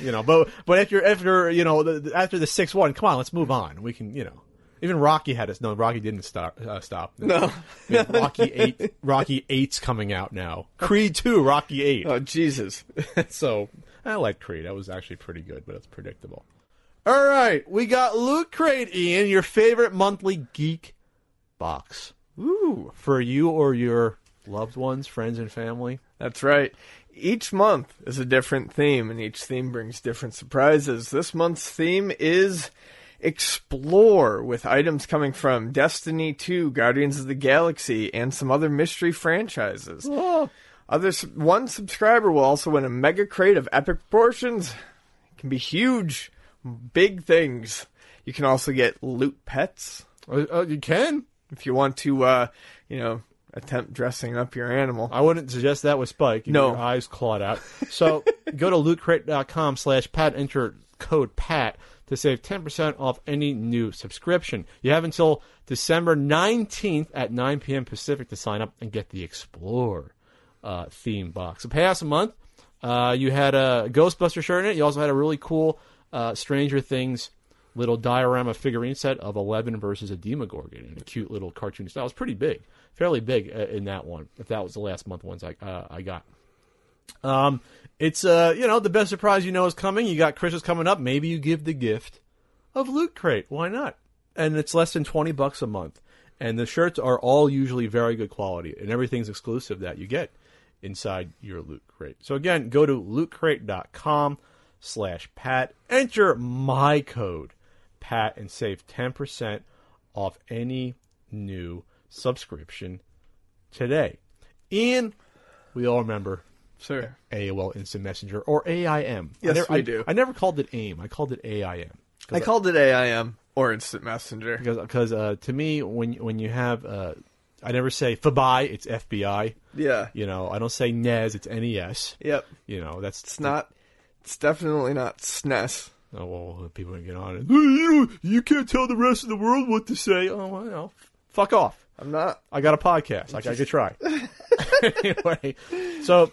You know, but but if you're if you're you know the, after the six one, come on, let's move on. We can you know. Even Rocky had us. No, Rocky didn't stop. Uh, stop. No. I mean, Rocky eight. Rocky eight's coming out now. Creed two. Rocky eight. Oh Jesus. so I like Creed. That was actually pretty good, but it's predictable. All right, we got Loot Crate, Ian, your favorite monthly geek box Ooh. for you or your loved ones, friends, and family. That's right. Each month is a different theme, and each theme brings different surprises. This month's theme is Explore, with items coming from Destiny 2, Guardians of the Galaxy, and some other mystery franchises. Oh. Other one subscriber will also win a mega crate of epic proportions. It can be huge, big things. You can also get loot pets Uh, uh, you can. if you want to, uh, you know, attempt dressing up your animal. I wouldn't suggest that with Spike. You No. your eyes clawed out. So go to lootcrate.com slash pat, enter code PAT to save 10% off any new subscription. You have until December 19th at 9 p.m. Pacific to sign up and get the Explore uh, theme box. The past month, uh, you had a Ghostbuster shirt in it. You also had a really cool uh, Stranger Things little diorama figurine set of Eleven versus a Demogorgon in a cute little cartoon style. It was pretty big, fairly big uh, in that one. If that was the last month ones I uh, I got. Um, it's uh, you know, the best surprise you know is coming. You got Christmas coming up. Maybe you give the gift of Loot Crate. Why not? And it's less than twenty bucks a month. And the shirts are all usually very good quality, and everything's exclusive that you get inside your Loot Crate. So again, go to lootcrate.com slash pat. Enter my code pat and save ten percent off any new subscription today. And we all remember Sir. AOL Instant Messenger or AIM. Yes, I never, we I, do. I never called it AIM. I called it AIM. I called it AIM or Instant Messenger. because because uh, to me when when you have uh, I never say FBI, it's FBI. Yeah. You know, I don't say NES, it's NES. Yep. You know, that's It's not. It's definitely not SNES. Oh well, people can get on it. You you can't tell the rest of the world what to say. Oh well, know, fuck off. I'm not. I got a podcast. I, I could try. anyway, so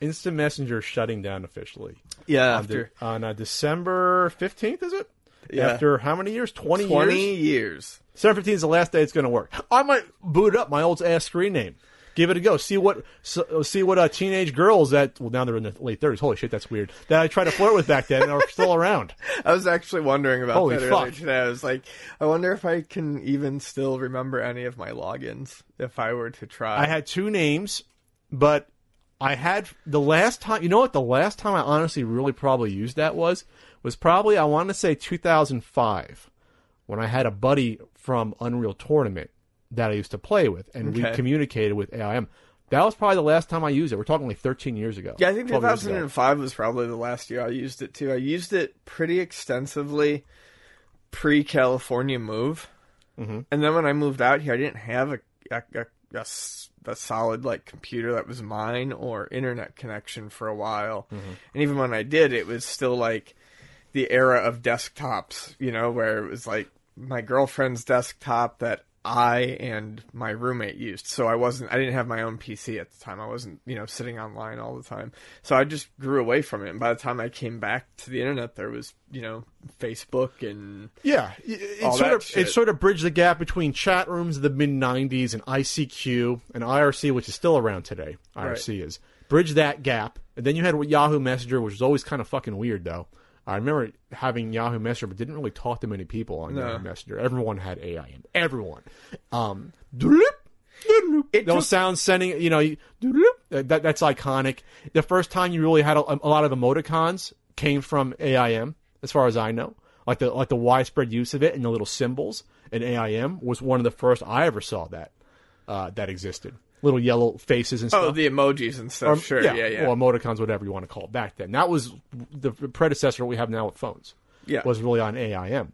Instant Messenger shutting down officially. Yeah. on, After de- on uh, December 15th, is it? Yeah. After how many years? 20, 20 years? years. December 15th is the last day it's going to work. I might boot up my old ass screen name. Give it a go. See what so, see what uh, teenage girls that well now they're in the late 30s. Holy shit, that's weird. That I tried to flirt with back then are still around. I was actually wondering about Holy that fuck. today. I was like, I wonder if I can even still remember any of my logins if I were to try. I had two names, but I had the last time. You know what? The last time I honestly really probably used that was was probably I want to say 2005 when I had a buddy from Unreal Tournament that I used to play with, and we communicated with AIM. That was probably the last time I used it. We're talking like 13 years ago. Yeah, I think 12 years ago. 2005 was probably the last year I used it too. I used it pretty extensively pre California move, mm-hmm. and then when I moved out here, I didn't have a a solid like computer that was mine or internet connection for a while, and even when I did, it was still like the era of desktops, you know, where it was like my girlfriend's desktop that I and my roommate used. So I wasn't I didn't have my own PC at the time. I wasn't, you know, sitting online all the time. So I just grew away from it. And by the time I came back to the internet there was, you know, Facebook and Yeah, it, it sort of shit. it sort of bridged the gap between chat rooms of the mid '90s and ICQ and IRC, which is still around today. IRC is bridge that gap, and then you had Yahoo Messenger, which was always kind of fucking weird though. I remember having Yahoo Messenger, but didn't really talk to many people on Yahoo Messenger. Everyone had AIM. Everyone. Um. It those took- sounds sending, you know, you- that, that's iconic. The first time you really had a, a lot of emoticons came from AIM, as far as I know. Like the like the widespread use of it and the little symbols in AIM was one of the first I ever saw that uh, that existed. Little yellow faces and stuff. oh the emojis and stuff. Or- sure, yeah, yeah. Or emoticons, whatever you want to call it back then. That was the predecessor we have now with phones. Yeah. Was really on AIM.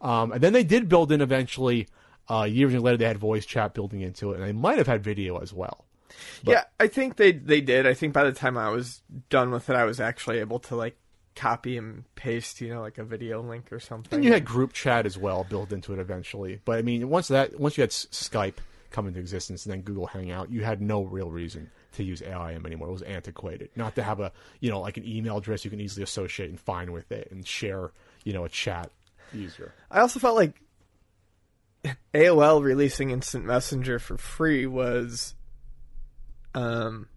Um, and then they did build in eventually, uh, years later, they had voice chat building into it. And they might have had video as well. yeah, I think they they did. I think by the time I was done with it I was actually able to like copy and paste, you know, like a video link or something. And you had group chat as well built into it eventually. But I mean, once that once you had Skype come into existence and then Google Hangout, you had no real reason to use AIM anymore. It was antiquated. Not to have a you know like an email address you can easily associate and find with it and share you know a chat easier. I also felt like AOL releasing Instant Messenger for free was um,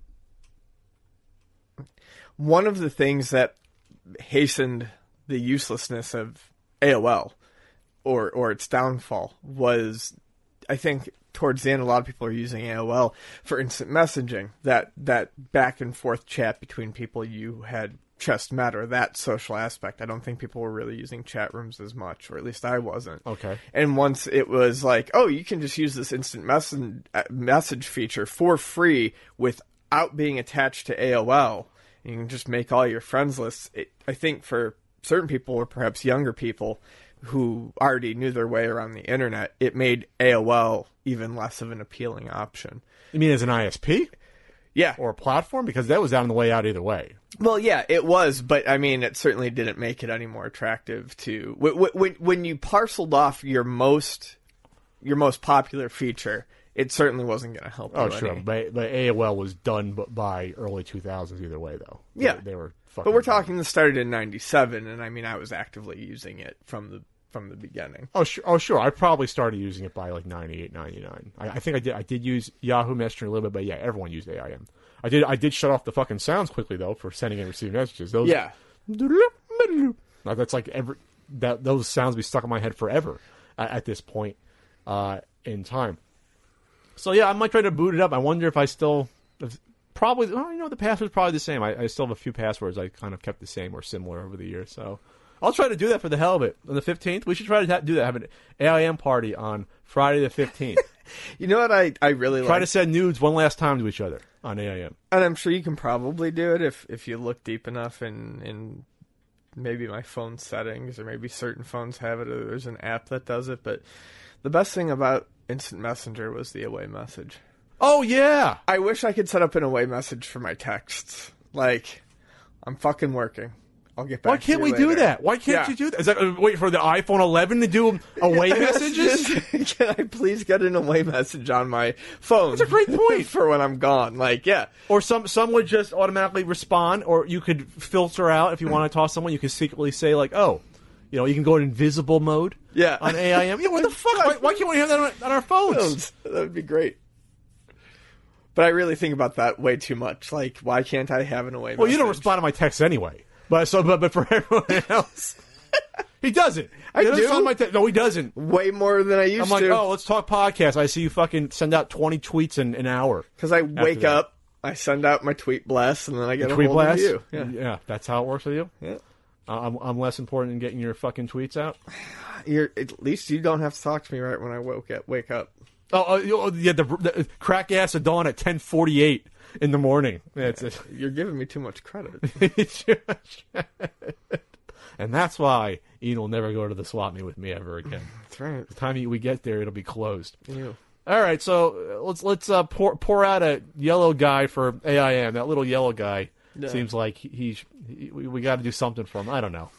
one of the things that hastened the uselessness of AOL or or its downfall was I think towards the end a lot of people are using AOL for instant messaging that that back and forth chat between people you had just met or that social aspect I don't think people were really using chat rooms as much or at least I wasn't Okay. and once it was like, oh, you can just use this instant message uh, message feature for free without being attached to AOL. You can just make all your friends lists. It, I think for certain people, or perhaps younger people who already knew their way around the internet, it made AOL even less of an appealing option. You mean as an ISP Yeah. or a platform because that was out on the way out either way. Well, yeah, it was, but I mean, it certainly didn't make it any more attractive to when when, when you parceled off your most your most popular feature. It certainly wasn't going to help. Oh you sure, any. but, but AOL was done by early 2000s either way though. They- Yeah. they, were. But we're talking this started in '97, and I mean, I was actively using it from the from the beginning. Oh sure, oh sure. I probably started using it by like 98, 99. I, I think I did. I did use Yahoo Messenger a little bit, but yeah, everyone used AIM. I did. I did shut off the fucking sounds quickly though for sending and receiving messages. Those, Yeah, Now, that's like every that those sounds be stuck in my head forever at, at this point uh, in time. So yeah, I might try to boot it up. I wonder if I still if, probably. Well, you know, the password's probably the same. I, I still have a few passwords I kind of kept the same or similar over the years. So I'll try to do that for the hell of it. On the fifteenth, we should try to do that. Have an AIM party on Friday the fifteenth. you know what I I really like try like, to send nudes one last time to each other on AIM. and I'm sure you can probably do it if if you look deep enough in in maybe my phone settings or maybe certain phones have it or there's an app that does it. But the best thing about Instant Messenger was the away message. Oh yeah, I wish I could set up an away message for my texts. Like, I'm fucking working. I'll get back. To you. Why can't we do that? Why can't Yeah. you do that? Is that uh, wait for the iPhone 11 to do away messages? Can I please get an away message on my phone? That's a great point. for when I'm gone. Like, yeah, Or some some would just automatically respond, or you could filter out if you want to toss someone. You could secretly say like, "Oh, you know, you can go in invisible mode." Yeah. on AIM. Yeah, what the fuck? Why, why can't we have that on, on our phones? that would be great. But I really think about that way too much. Like, why can't I have an away? Well, you don't respond to my texts anyway. But so, but, but for everyone else, he doesn't. I He do. my te- no, he doesn't. way more than I used I'm like, to. oh, let's talk podcast. I see you fucking send out 20 tweets in an hour. because I wake that. up, I send out my tweet blast, and then I get a Tweet blast. of you. Yeah. that's how it works with you. Yeah. Uh, I'm, I'm less important than getting your fucking tweets out. You're, at least you don't have to talk to me right when I woke up. Wake up. Oh, oh, oh, yeah, the, the crack ass of dawn at 10:48 in the morning. That's it. You're giving me too much credit. and that's why Ian will never go to the swap meet with me ever again. That's right. the time we get there, it'll be closed. You. All right, so uh, let's let's uh, pour pour out a yellow guy for AIM. That little yellow guy seems like he, he's he, we, we got to do something for him. I don't know.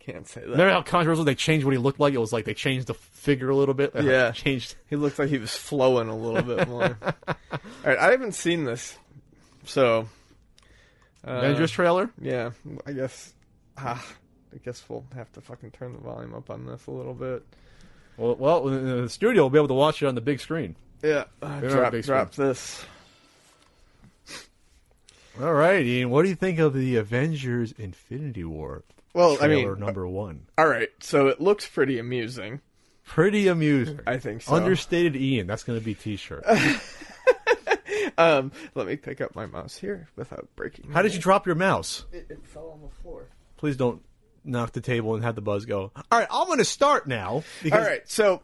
Can't say that. Remember how controversial they changed what he looked like? It was like they changed the figure a little bit. Yeah. changed. He looked like he was flowing a little bit more. All right, I haven't seen this, so uh, Avengers trailer. Yeah, I guess. Ah, I guess we'll have to fucking turn the volume up on this a little bit. Well, well, the studio will be able to watch it on the big screen. Yeah, uh, drop big drop this. All right, Ian. What do you think of the Avengers Infinity War Well, I mean, number one? all right. So it looks pretty amusing. Pretty amusing. I think so. Understated Ian. That's going to be T-shirt. Um, let me pick up my mouse here without breaking. How did you drop your mouse? It, it fell on the floor. Please don't knock the table and have the buzz go. All right, I'm going to start now. Because All right, so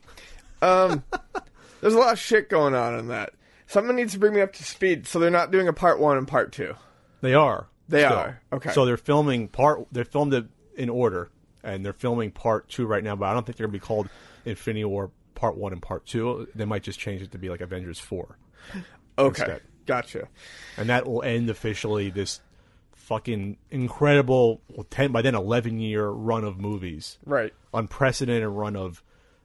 um, there's a lot of shit going on in that. Someone needs to bring me up to speed. So they're not doing a part one and part two. They are. They still. are, okay. So they're filming part. They filmed it in order, and they're filming part two right now. But I don't think they're going to be called Infinity War Part One and Part Two. They might just change it to be like Avengers Four, Okay, Instead. gotcha. and that will end officially this fucking incredible, well, ten by then eleven year run of movies, Right. unprecedented run of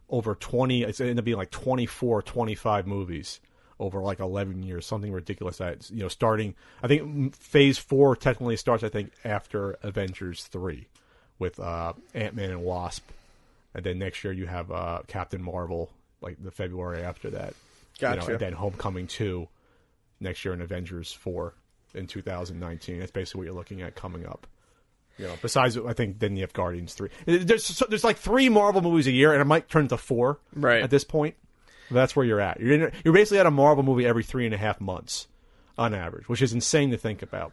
over twenty. It's ended up being like 24, 25 movies over like eleven years, something ridiculous. That you know, starting I think Phase Four technically starts I think after Avengers three with uh, Ant Man and Wasp, and then next year you have uh, Captain Marvel like the February after that. You know, and then Homecoming two next year and Avengers four in 2019. That's basically what you're looking at coming up. You know, besides I think then you have Guardians three. There's so, there's like three Marvel movies a year, and it might turn to four Right. at this point. That's where you're at. You're in, you're basically at a Marvel movie every three and a half months on average, which is insane to think about.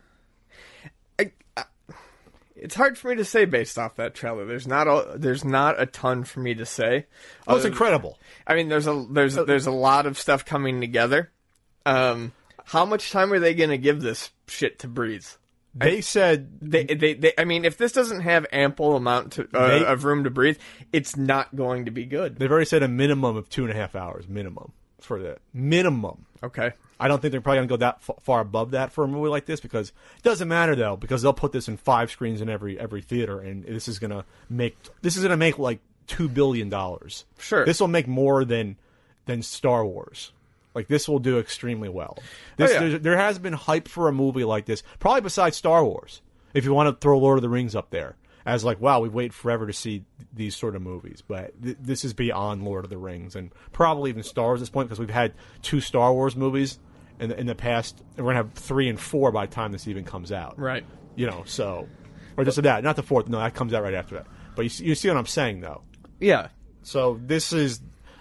It's hard for me to say based off that trailer. There's not a there's not a ton for me to say. Oh, it's incredible. I mean, there's a there's there's a lot of stuff coming together. Um, how much time are they going to give this shit to breathe? They said They, they, they, I mean, if this doesn't have ample amount to, uh, They- of room to breathe, it's not going to be good. they've already said a minimum of two and a half hours minimum for that minimum. Okay. I don't think they're probably going to go that f- far above that for a movie like this because it doesn't matter though because they'll put this in five screens in every every theater and this is going to make this is going to make like two billion dollars. Sure. this will make more than than Star Wars. Like this will do extremely well. This, Oh, yeah. there has been hype for a movie like this, probably besides Star Wars. If you want to throw Lord of the Rings up there as like, wow, we've waited forever to see these sort of movies, but th- this is beyond Lord of the Rings and probably even Star Wars at this point because we've had two Star Wars movies in the, in the past, we're gonna have three and four by the time this even comes out. Right. You know, so or just that, not the fourth. No, that comes out right after that. But you see, you see what I'm saying though. Yeah. So this is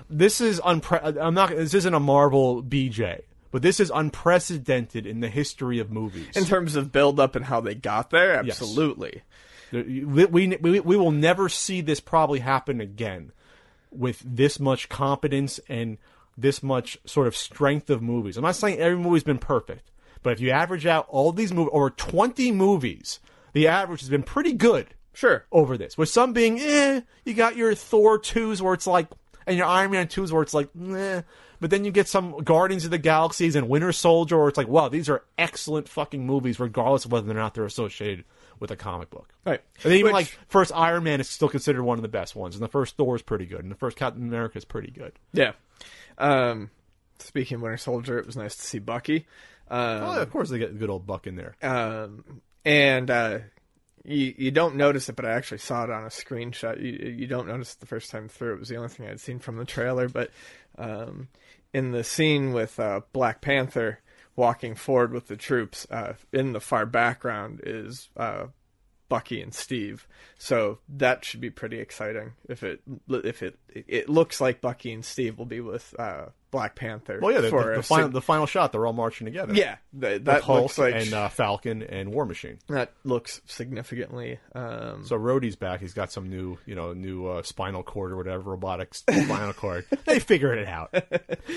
this is unpre- I'm not. This isn't a Marvel BJ, but this is unprecedented in the history of movies. In terms of build up and how they got there, absolutely. we, we we we will never see this probably happen again with this much competence and this much sort of strength of movies. I'm not saying every movie's been perfect, but if you average out all these movies over 20 movies, the average has been pretty good Sure. over this. With some being, eh, you got your Thor twos where it's like, and your Iron Man twos where it's like, eh. But then you get some Guardians of the Galaxies and Winter Soldier where it's like, wow, these are excellent fucking movies, regardless of whether or not they're associated with a comic book. Right. And even Which- like first Iron Man is still considered one of the best ones, and the first Thor is pretty good, and the first Captain America is pretty good. Yeah. Um, speaking of Winter Soldier, it was nice to see Bucky. Um, Oh, of course they get good old Buck in there. um, and uh, you you don't notice it, but I actually saw it on a screenshot. You you don't notice it the first time through. It was the only thing I'd seen from the trailer. But um, in the scene with uh, Black Panther walking forward with the troops, uh, in the far background is uh, Bucky and Steve. So that should be pretty exciting. If it if it it looks like Bucky and Steve will be with uh, Black Panther. Well, yeah, the, the, the final sig- the final shot, they're all marching together. yeah, th- that Hulk looks like and uh, Falcon and War Machine. that looks significantly. Um, So Rhodey's back. He's got some new, you know, new uh, spinal cord or whatever, robotic spinal cord. They figured it out.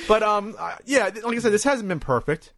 But um, uh, yeah, like I said, this hasn't been perfect.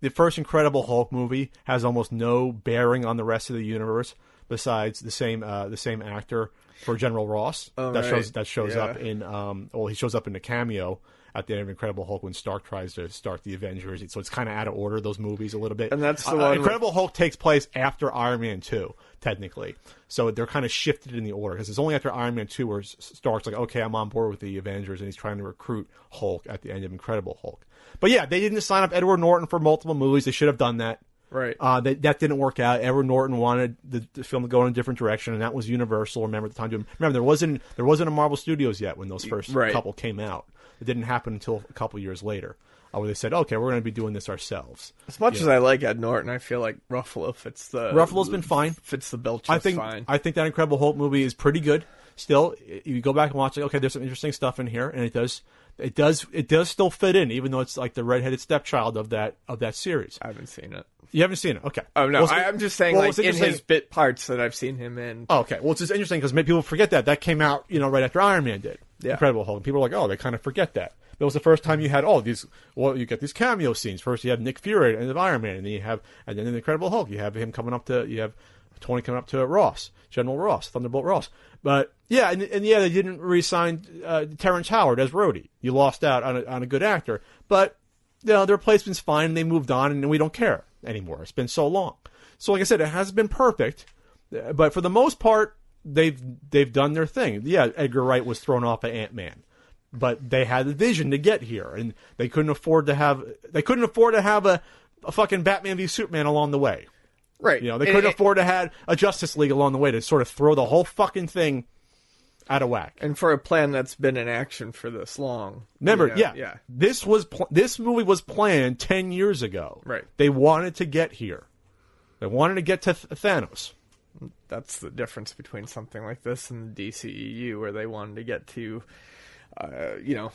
The first Incredible Hulk movie has almost no bearing on the rest of the universe, besides the same uh, the same actor for General Ross Oh, that right. shows that shows Yeah. up in um, well, he shows up in the cameo at the end of Incredible Hulk when Stark tries to start the Avengers. So it's kind of out of order those movies a little bit. And that's the Uh, one with- Incredible Hulk takes place after Iron Man 2, technically. So they're kind of shifted in the order because it's only after Iron Man 2 where Stark's like, okay, I'm on board with the Avengers, and he's trying to recruit Hulk at the end of Incredible Hulk. But yeah, they didn't sign up Edward Norton for multiple movies. They should have done that. Right. Uh, that, that didn't work out. Edward Norton wanted the, the film to go in a different direction, and that was Universal. Remember at the time? Remember there wasn't there wasn't a Marvel Studios yet when those first Right. couple came out. It didn't happen until a couple years later, uh, where they said, "Okay, we're going to be doing this ourselves." As much as I like Ed Norton, I feel like Ruffalo fits the Ruffalo's been fine. Fits the bill just I think fine. I think that Incredible Hulk movie is pretty good. Still, you go back and watch it. Okay, there's some interesting stuff in here, and it does it does it does still fit in, even though it's like the redheaded stepchild of that of that series. I haven't seen it. You haven't seen it, okay? Oh no, Well, I, I'm just saying well, like in his bit parts that I've seen him in. Oh, okay. Well, it's just interesting because maybe people forget that that came out, you know, right after Iron Man did. Yeah. Incredible Hulk. And people are like, oh, they kind of forget that. That was the first time you had all these. Well, you get these cameo scenes. First, you have Nick Fury and the Iron Man, and then you have, and then in the Incredible Hulk, you have him coming up to, you have Tony coming up to Ross, General Ross, Thunderbolt Ross. But yeah, and, and yeah, they didn't re-sign uh, Terrence Howard as Rhodey. You lost out on a, on a good actor, but you know, their replacement's fine, and they moved on, and we don't care anymore. It's been so long. So, like I said, it has been perfect, but for the most part, they've they've done their thing. Yeah, Edgar Wright was thrown off of Ant Man, but they had the vision to get here, and they couldn't afford to have they couldn't afford to have a, a fucking Batman v Superman along the way. Right. You know, they couldn't afford to have a Justice League along the way to sort of throw the whole fucking thing out of whack. and for a plan that's been in action for this long. Remember, you know, yeah, yeah. This was pl- this movie was planned ten years ago. Right. They wanted to get here. They wanted to get to Th- Thanos. That's the difference between something like this and the DCEU, where they wanted to get to, uh, you know,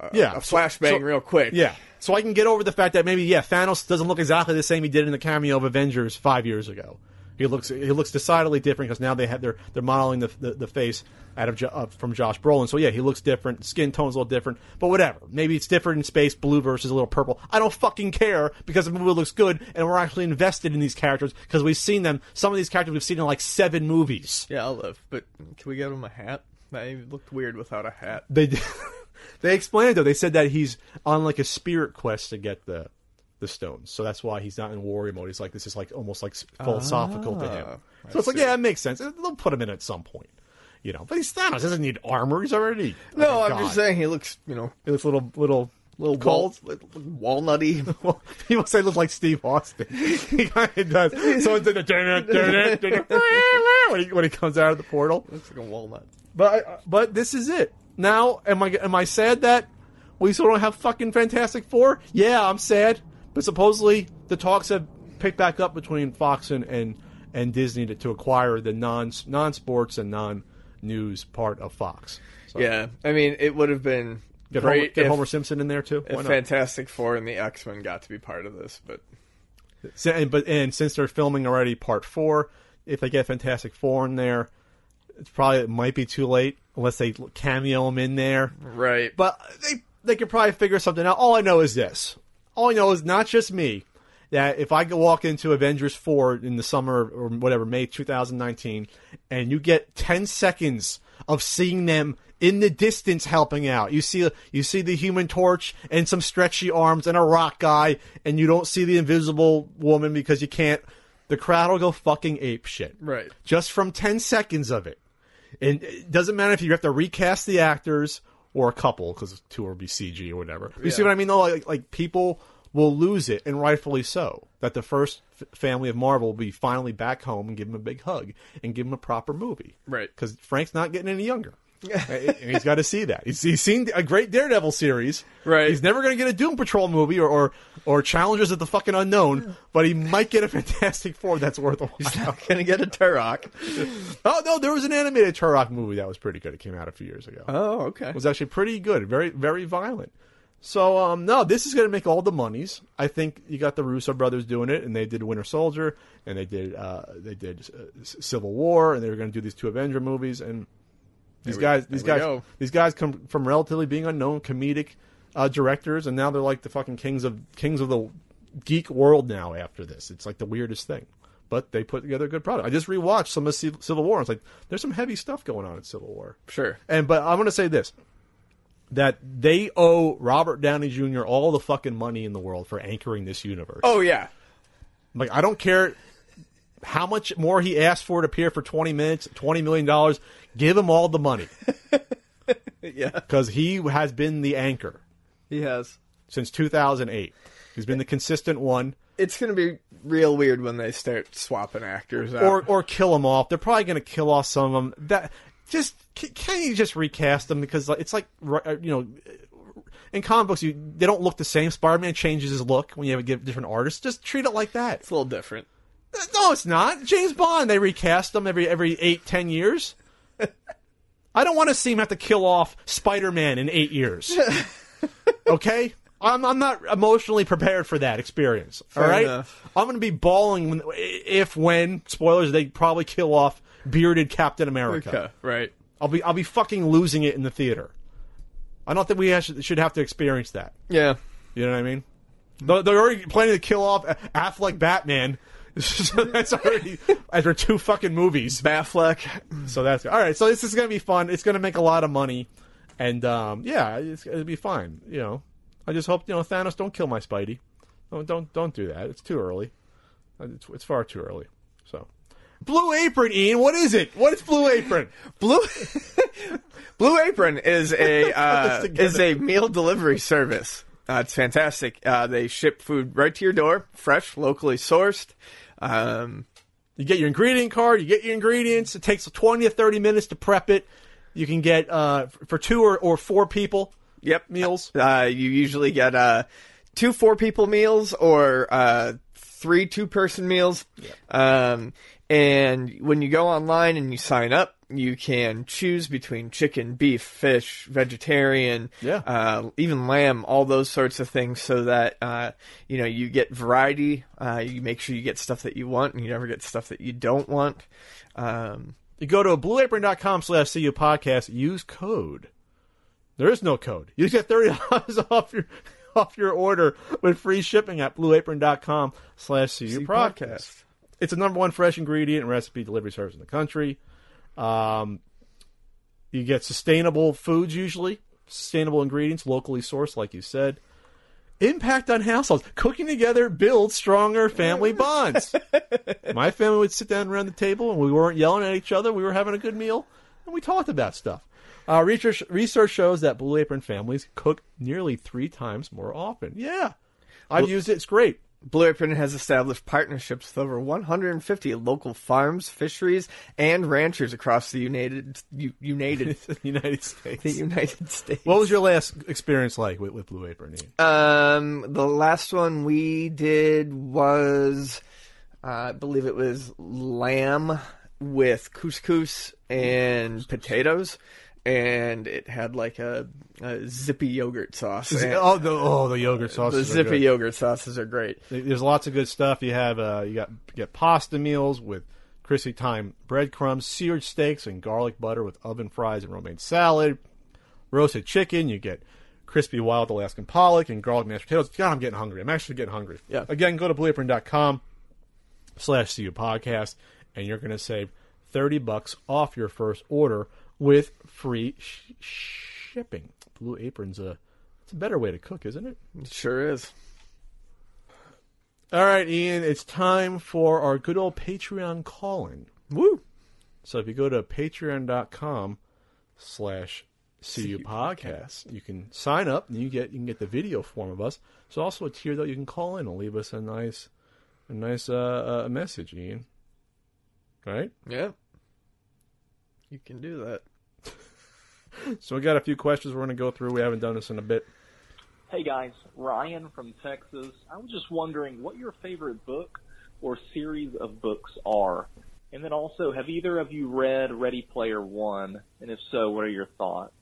a, Yeah, a flashbang so- real quick. Yeah. So I can get over the fact that maybe yeah, Thanos doesn't look exactly the same he did in the cameo of Avengers five years ago. He looks he looks decidedly different because now they have they're they're modeling the the, the face out of uh, from Josh Brolin. So yeah, he looks different. Skin tone's a little different, but whatever. Maybe it's different in space, blue versus a little purple. I don't fucking care because the movie looks good and we're actually invested in these characters because we've seen them. Some of these characters we've seen in like seven movies. Yeah, I'll live. But can we get him a hat? They looked weird without a hat. They did- they explained it though. They said that he's on like a spirit quest to get the the stones, so that's why he's not in warrior mode. He's like this is like almost like philosophical to him. I So it's like see. yeah, it makes sense. They'll put him in at some point, you know. But he's Thanos. He doesn't need armor. He's already No, I'm just saying he looks, you know, He looks a little little little cold. wal- walnutty. People say it looks like Steve Austin. he kind of does. So Someone did the when he when he comes out of the portal. looks like a walnut. But I- but this is it. Now, am I am I sad that we still don't have fucking Fantastic Four? Yeah, I'm sad. But supposedly the talks have picked back up between Fox and and, and Disney to, to acquire the non non sports and non news part of Fox. So Yeah, I mean, it would have been get, Homer, great get if, Homer Simpson in there too. Why if not? Fantastic Four and the X Men got to be part of this. But and, but and since they're filming already part four, if they get Fantastic Four in there, it's probably it might be too late unless they cameo them in there. right, But they they could probably figure something out. All I know is this. All I know is not just me. That if I go walk into Avengers 4 in the summer or whatever, May 2019, and you get 10 seconds of seeing them in the distance helping out. You see you see the human torch and some stretchy arms and a rock guy, and you don't see the invisible woman because you can't the crowd will go fucking ape shit. Right. Just from 10 seconds of it. And it doesn't matter if you have to recast the actors or a couple, because two will be CG or whatever. You see what I mean? Though, like, like people will lose it, and rightfully so. That the first f- family of Marvel will be finally back home and give him a big hug and give him a proper movie, Right. Because Frank's not getting any younger. He's got to see that. He's, he's seen a great Daredevil series. Right. He's never going to get a Doom Patrol movie or, or or Challengers of the fucking Unknown, but he might get a Fantastic Four that's worth a while. gonna get a Turok. Oh no, there was an animated Turok movie that was pretty good. It came out a few years ago. Oh, okay. It was actually pretty good. Very very violent. So um no, this is going to make all the monies. I think you got the Russo brothers doing it, and they did Winter Soldier, and they did uh, they did uh, Civil War, and they were going to do these two Avenger movies, and these we- guys these guys these guys come from relatively being unknown comedic uh, directors, and now they're like the fucking kings of kings of the geek world now. After this, it's like the weirdest thing. But they put together a good product. I just rewatched some of Civ- Civil War. and It's like there's some heavy stuff going on in Civil War. Sure. And but I'm going to say this: that they owe Robert Downey Jr. all the fucking money in the world for anchoring this universe. Oh yeah. Like I don't care how much more he asked for to appear for 20 minutes, 20 million dollars. Give him all the money Yeah. because he has been the anchor He has. since 2008. He's been the consistent one. It's gonna be real weird when they start swapping actors out. or or kill them off. They're probably going to kill off some of them. That just can, you just recast them because it's like uh, you know. In comic books, you they don't look the same. Spider-Man changes his look when you have give different artists. Just treat it like that. it's a little different. No, it's not. James Bond, they recast him every every eight ten years. I don't want to see him have to kill off Spider-Man in eight years. okay, I'm I'm not emotionally prepared for that experience. all Fair right, enough. I'm going to be bawling when, if when spoilers they probably kill off bearded Captain America. Okay. Right. I'll be I'll be fucking losing it in the theater. I don't think we should, should have to experience that. Yeah. You know what I mean? They're they're already planning to kill off Affleck Batman. so that's already after two fucking movies. Batfleck. So that's all right. So this is gonna be fun. It's gonna make a lot of money, and um, yeah, it's, it'll be fine. You know, I just hope you know Thanos don't kill my Spidey. Don't don't don't do that. It's too early. It's, it's far too early. So, Blue Apron, Ian. What is it? What is Blue Apron? Blue Blue Apron is a uh, is a meal delivery service. Uh, it's fantastic. Uh, they ship food right to your door, fresh, locally sourced. Um, You get your ingredient card. You get your ingredients. It takes twenty to thirty minutes to prep it. You can get uh, for two or, or four people. Yep. Meals. Uh, you usually get uh, two four people meals or uh, three two person meals. Um, and when you go online and you sign up, you can choose between chicken, beef, fish, vegetarian, Yeah. uh, even lamb, all those sorts of things, so that uh, you know you get variety. Uh, you make sure you get stuff that you want, and you never get stuff that you don't want. Um, You go to blueapron.com slash CU podcast, use code. There is no code. You get $30 off your off your order with free shipping at blueapron.com slash CU podcast. podcast. It's the number one fresh ingredient and recipe delivery service in the country. Um, you get sustainable foods usually, sustainable ingredients, locally sourced, like you said. Impact on households. Cooking together builds stronger family bonds. My family would sit down around the table and we weren't yelling at each other. We were having a good meal and we talked about stuff. Uh, research, research shows that Blue Apron families cook nearly three times more often. Yeah. I've used it. It's great. Blue Apron has established partnerships with over 150 local farms, fisheries, and ranchers across the United U- United United States. the United States. What was your last experience like with, with Blue Apron? Ian? Um, the last one we did was, uh, I believe it was lamb with couscous and potatoes, and it had like a, a zippy yogurt sauce. And oh, the oh the yogurt the sauces. are zippy yogurt sauces are great. There's lots of good stuff. You have uh, you got you get pasta meals with crispy thyme breadcrumbs, seared steaks, and garlic butter with oven fries and romaine salad. Roasted chicken. You get crispy wild Alaskan pollock and garlic mashed potatoes. God, I'm getting hungry. I'm actually getting hungry. Yeah. Again, go to blueapron.com slash CU podcast, and you're going to save 30 bucks off your first order with free sh- shipping. Blue Apron's a it's a better way to cook, isn't it? It sure is. All right, Ian, it's time for our good old Patreon call-in. Woo! So if you go to patreon.com slash CU podcast, you can sign up and you get you can get the video form of us. There's also a tier that you can call in and leave us a nice a nice uh, uh, message, Ian. Right? Yeah. You can do that. So we got a few questions we're going to go through. We haven't done this in a bit. Hey guys, Ryan from Texas. I was just wondering what your favorite book or series of books are. And then also, have either of you read Ready Player One? And if so, what are your thoughts?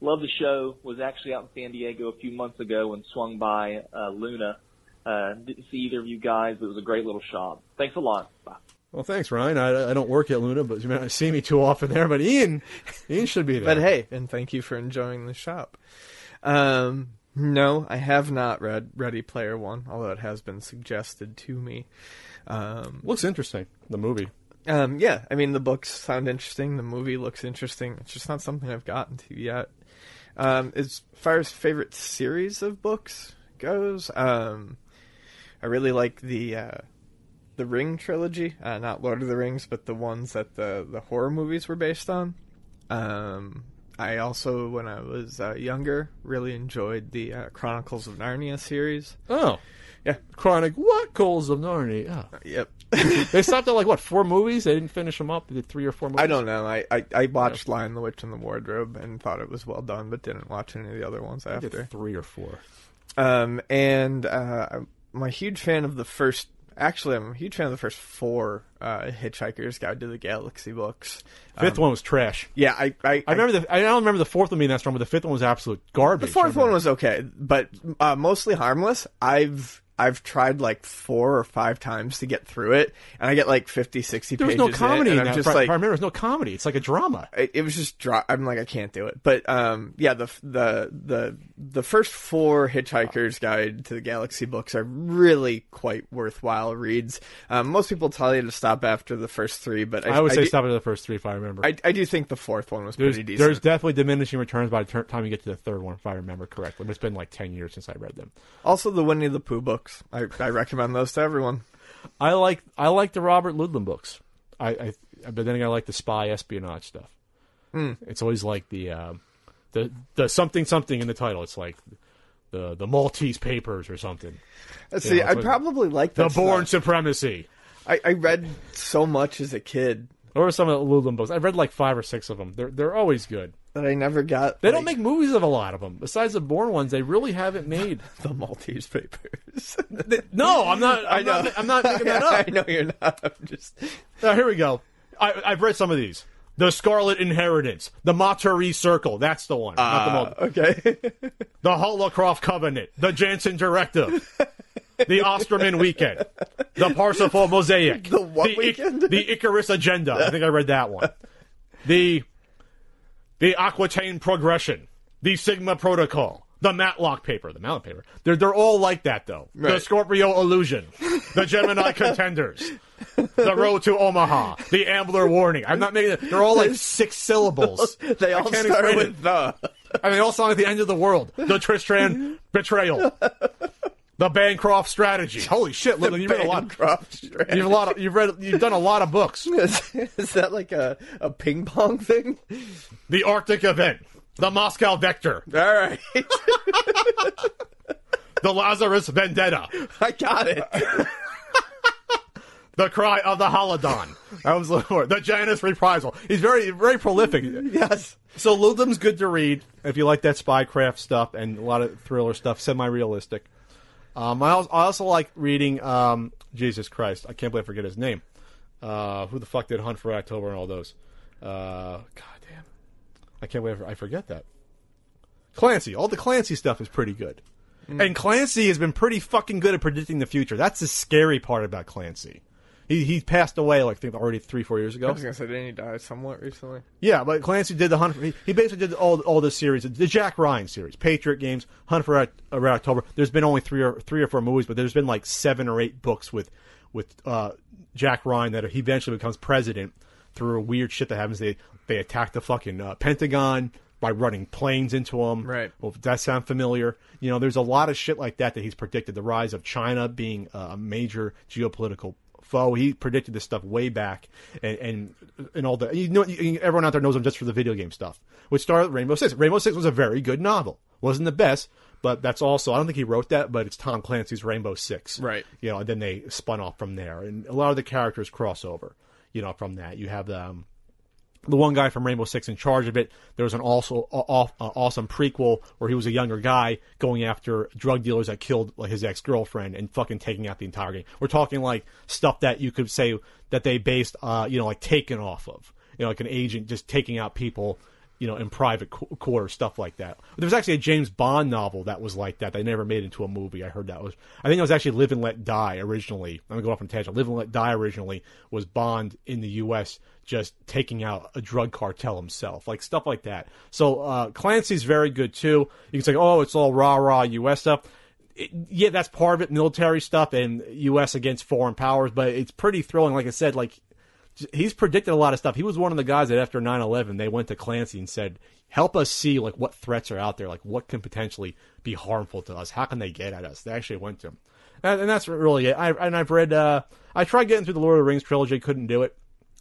Love the show. Was actually out in San Diego a few months ago and swung by uh, Luna. Uh, didn't see either of you guys, but it was a great little shop. Thanks a lot. Bye. Well, thanks, Ryan. I, I don't work at Luna, but you may not see me too often there. But Ian, Ian should be there. But hey, and thank you for enjoying the shop. Um, no, I have not read Ready Player One, although it has been suggested to me. Um, looks interesting. The movie. um, yeah, I mean the books sound interesting. The movie looks interesting. It's just not something I've gotten to yet. Um, as far as favorite series of books goes, um, I really like the uh, the Ring trilogy, uh, not Lord of the Rings, but the ones that the the horror movies were based on. Um, I also, when I was uh, younger, really enjoyed the uh, Chronicles of Narnia series. Oh, Yeah. Chronic What Chronicles of Narnia. Oh. Yep. They stopped at like what four movies? They didn't finish them up. They did three or four movies. I don't know. I, I, I watched Lion, the Witch, and the Wardrobe and thought it was well done, but didn't watch any of the other ones after. three or four. Um, and uh, I'm a huge fan of the first. Actually, I'm a huge fan of the first four uh, Hitchhiker's Guide to the Galaxy books. Fifth one was trash. Yeah, I I, I remember the. I don't remember the fourth one being that strong, but the fifth one was absolute garbage. the fourth one was okay, but uh, mostly harmless. I've I've tried like four or five times to get through it, and I get like 50, 60 There was pages no comedy in, in I'm that. just like, I remember, there's no comedy. It's like a drama. it, it was just dry. I'm like, I can't do it. But um, yeah, the the the the first four Hitchhiker's Guide to the Galaxy books are really quite worthwhile reads. Um, most people tell you to stop after the first three, but I, I would say do, stop at the first three if I remember. I, I do think the fourth one was there's, pretty decent. there's definitely diminishing returns by the time you get to the third one, if I remember correctly. It's been like ten years since I read them. also the Winnie the Pooh books. I, I recommend those to everyone. I like I like the Robert Ludlum books. I, I but then I like the spy espionage stuff. It's always like the uh, the the something something in the title. It's like the the Maltese Papers or something. See, Yeah, I like- probably like The that. Bourne stuff. Supremacy. I, I read so much as a kid Or some of the Ludlum books. I've read like five or six of them. They're they're always good. That I never got. They don't make movies of a lot of them. Besides the Bourne ones, they really haven't made. the Maltese Papers. No, I'm not. I'm I know. Not, I'm not making that up. I know you're not. I'm just. Now, here we go. I, I've read some of these. The Scarlatti Inheritance, the Matarese Circle. That's the one. not the ah, Mal- Okay. the Holcroft Covenant, the Janson Directive, the Osterman Weekend, the Parsifal Mosaic, The what Ic- weekend? the Icarus Agenda. I think I read that one. The the Aquitaine Progression, the Sigma Protocol, the Matlock Paper, the Matlock Paper. They're they're all like that though. The Scorpio Illusion, the Gemini Contenders, the Road to Omaha, the Ambler Warning. I'm not making it. They're all like six syllables. they all start with it. the. I mean, they all sound like the end of the world. The Tristan betrayal. The Bancroft strategy. Holy shit! Look, you've read a lot. Bancroft You've a lot. Of, you've read. You've done a lot of books. Is, is that like a, a ping pong thing? The Arctic event. The Moscow vector. All right. The Lazarus vendetta. I got it. The cry of the Halidon. That was the word. The Janus reprisal. He's very, very prolific. yes. So Ludlum's good to read if you like that spycraft stuff and a lot of thriller stuff, semi-realistic. Um, I, also, I also like reading um, Jesus Christ. I can't believe I forget his name. Uh, who the fuck did Hunt for October and all those? Uh, God damn, I can't believe I forget that. Clancy. All the Clancy stuff is pretty good, and Clancy has been pretty fucking good at predicting the future. That's the scary part about Clancy. He he passed away like I think already three four years ago. I was gonna say, didn't he die somewhat recently? Yeah, but Clancy did the hunt. For, he, he basically did all all this series, the Jack Ryan series, Patriot Games, Hunt for Oct- around October. There's been only three or three or four movies, but there's been like seven or eight books with with uh, Jack Ryan that he eventually becomes president through weird shit that happens. They they attack the fucking uh, Pentagon by running planes into them. Right. Well, does that sound familiar? You know, there's a lot of shit like that that he's predicted. The rise of China being uh, a major geopolitical foe. He predicted this stuff way back, and and, and all the you know everyone out there knows him just for the video game stuff, which started Rainbow Six. Rainbow Six was a very good novel. wasn't the best, but that's also I don't think he wrote that, but it's Tom Clancy's Rainbow Six. Right. You know, and then they spun off from there, and a lot of the characters cross over. You know, from that you have the. Um, the one guy from Rainbow Six in charge of it. There was an also uh, awesome prequel where he was a younger guy going after drug dealers that killed like, his ex girlfriend and fucking taking out the entire game. We're talking like stuff that you could say that they based, uh, you know, like taken off of, you know, like an agent just taking out people, you know, in private qu- quarters, stuff like that. There was actually a James Bond novel that was like that. They never made into a movie. I heard that was. I think it was actually Live and Let Die originally. I'm gonna go off on a tangent. Live and Let Die originally was Bond in the U.S. just taking out a drug cartel himself, like stuff like that. So uh, Clancy's very good too. You can say, oh, it's all rah rah U.S. stuff. It- yeah, that's part of it, military stuff and U.S. against foreign powers, but it's pretty thrilling. Like I said, like he's predicted a lot of stuff. He was one of the guys that after 9/11 they went to Clancy and said, "Help us see like what threats are out there, like what can potentially be harmful to us. How can they get at us?" They actually went to him, and, that's really it. I, and I've read, uh, I tried getting through the Lord of the Rings trilogy, couldn't do it,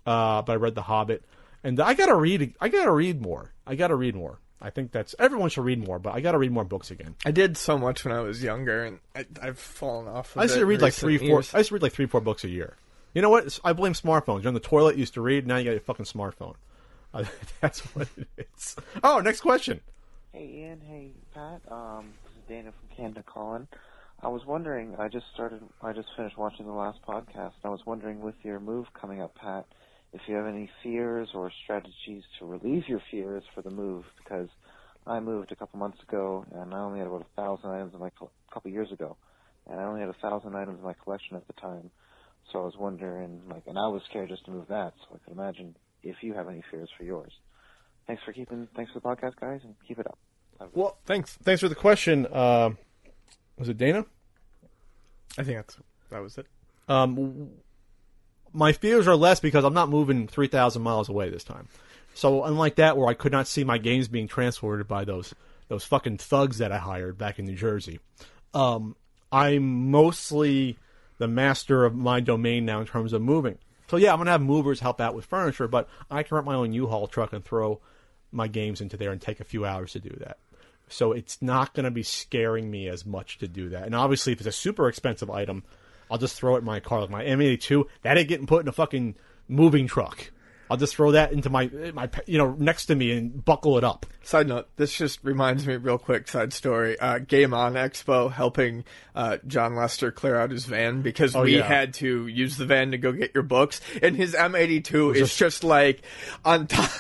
uh, but I read The Hobbit, and I gotta read, I gotta read more. I gotta read more. I think that's everyone should read more, but I gotta read more books again. I did so much when I was younger, and I, I've fallen off. Of I used to read like recent three, four. years. I used to read like three, four books a year. You know what? I blame smartphones. You're on the toilet, you used to read. Now you got your fucking smartphone. Uh, that's what it is. Oh, next question. Hey Ian, hey Pat. Um, this is Dana from Canada calling. I was wondering. I just started. I just finished watching the last podcast. And I was wondering, with your move coming up, Pat, if you have any fears or strategies to relieve your fears for the move. Because I moved a couple months ago, and I only had about a thousand items in my col- a couple years ago, and I only had a thousand items in my collection at the time. So I was wondering, like, and I was scared just to move that. So I could imagine if you have any fears for yours. Thanks for keeping. Thanks for the podcast, guys, and keep it up. Have a good Well, thanks. Thanks for the question. Uh, was it Dana? I think that's that was it. Um, my fears are less because I'm not moving 3,000 miles away this time. So unlike that, where I could not see my games being transported by those those fucking thugs that I hired back in New Jersey, um, I'm mostly the master of my domain now in terms of moving. So yeah, I'm gonna have movers help out with furniture, but I can rent my own U-Haul truck and throw my games into there and take a few hours to do that. So it's not gonna be scaring me as much to do that. And obviously, if it's a super expensive item, I'll just throw it in my car. Like my M82, that ain't getting put in a fucking moving truck. I'll just throw that into my my you know next to me and buckle it up. Side note: This just reminds me, real quick. Side story: uh, Game On Expo helping uh, John Lester clear out his van because Oh, we yeah. had to use the van to go get your books, and his M82 is just like on top.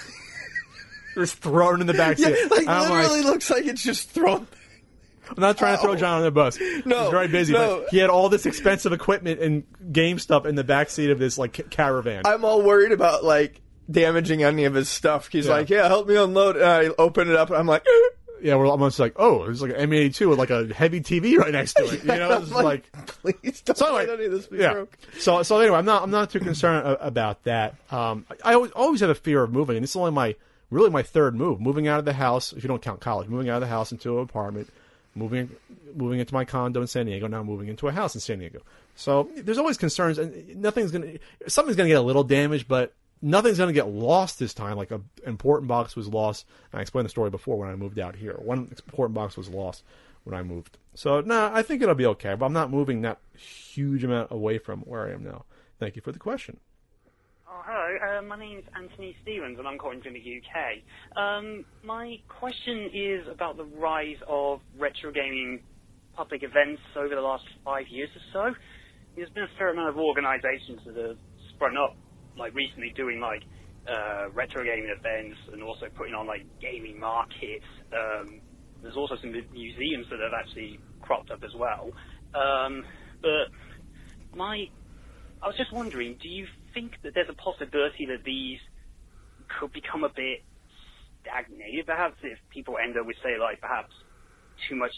Just thrown in the back yeah, seat. like I'm literally looks like it's just thrown. I'm not trying to throw John on the bus. No, he's very busy. no. But he had all this expensive equipment and game stuff in the back seat of this like caravan. I'm all worried about like damaging any of his stuff. He's Yeah. like, "Yeah, help me unload." And I open it up, and I'm like, yeah, we're almost like, oh, it's like an M82 with like a heavy TV right next to it. You know, it's I'm like, "Please don't so anyway, any of this be yeah. broke." So so anyway, I'm not I'm not too concerned about that. Um, I, I always, always have a fear of moving, and this is only my really my third move. Moving out of the house, if you don't count college, moving out of the house into an apartment, moving moving into my condo in San Diego, now moving into a house in San Diego. So there's always concerns, and nothing's gonna something's gonna get a little damaged, but nothing's gonna get lost this time. Like a important box was lost, I explained the story before when I moved out here. One important box was lost when I moved. So no, I think it'll be okay. But I'm not moving that huge amount away from where I am now. Thank you for the question. Oh, hello. Uh, my name's Anthony Stevens, and I'm calling from the UK. Um, my question is about the rise of retro gaming public events over the last five years or so. There's been a fair amount of organisations that have sprung up, like recently doing like uh, retro gaming events and also putting on like gaming markets. Um, there's also some museums that have actually cropped up as well. Um, but my I was just wondering, do you think that there's a possibility that these could become a bit stagnated, perhaps, if people end up with, say, like, perhaps too much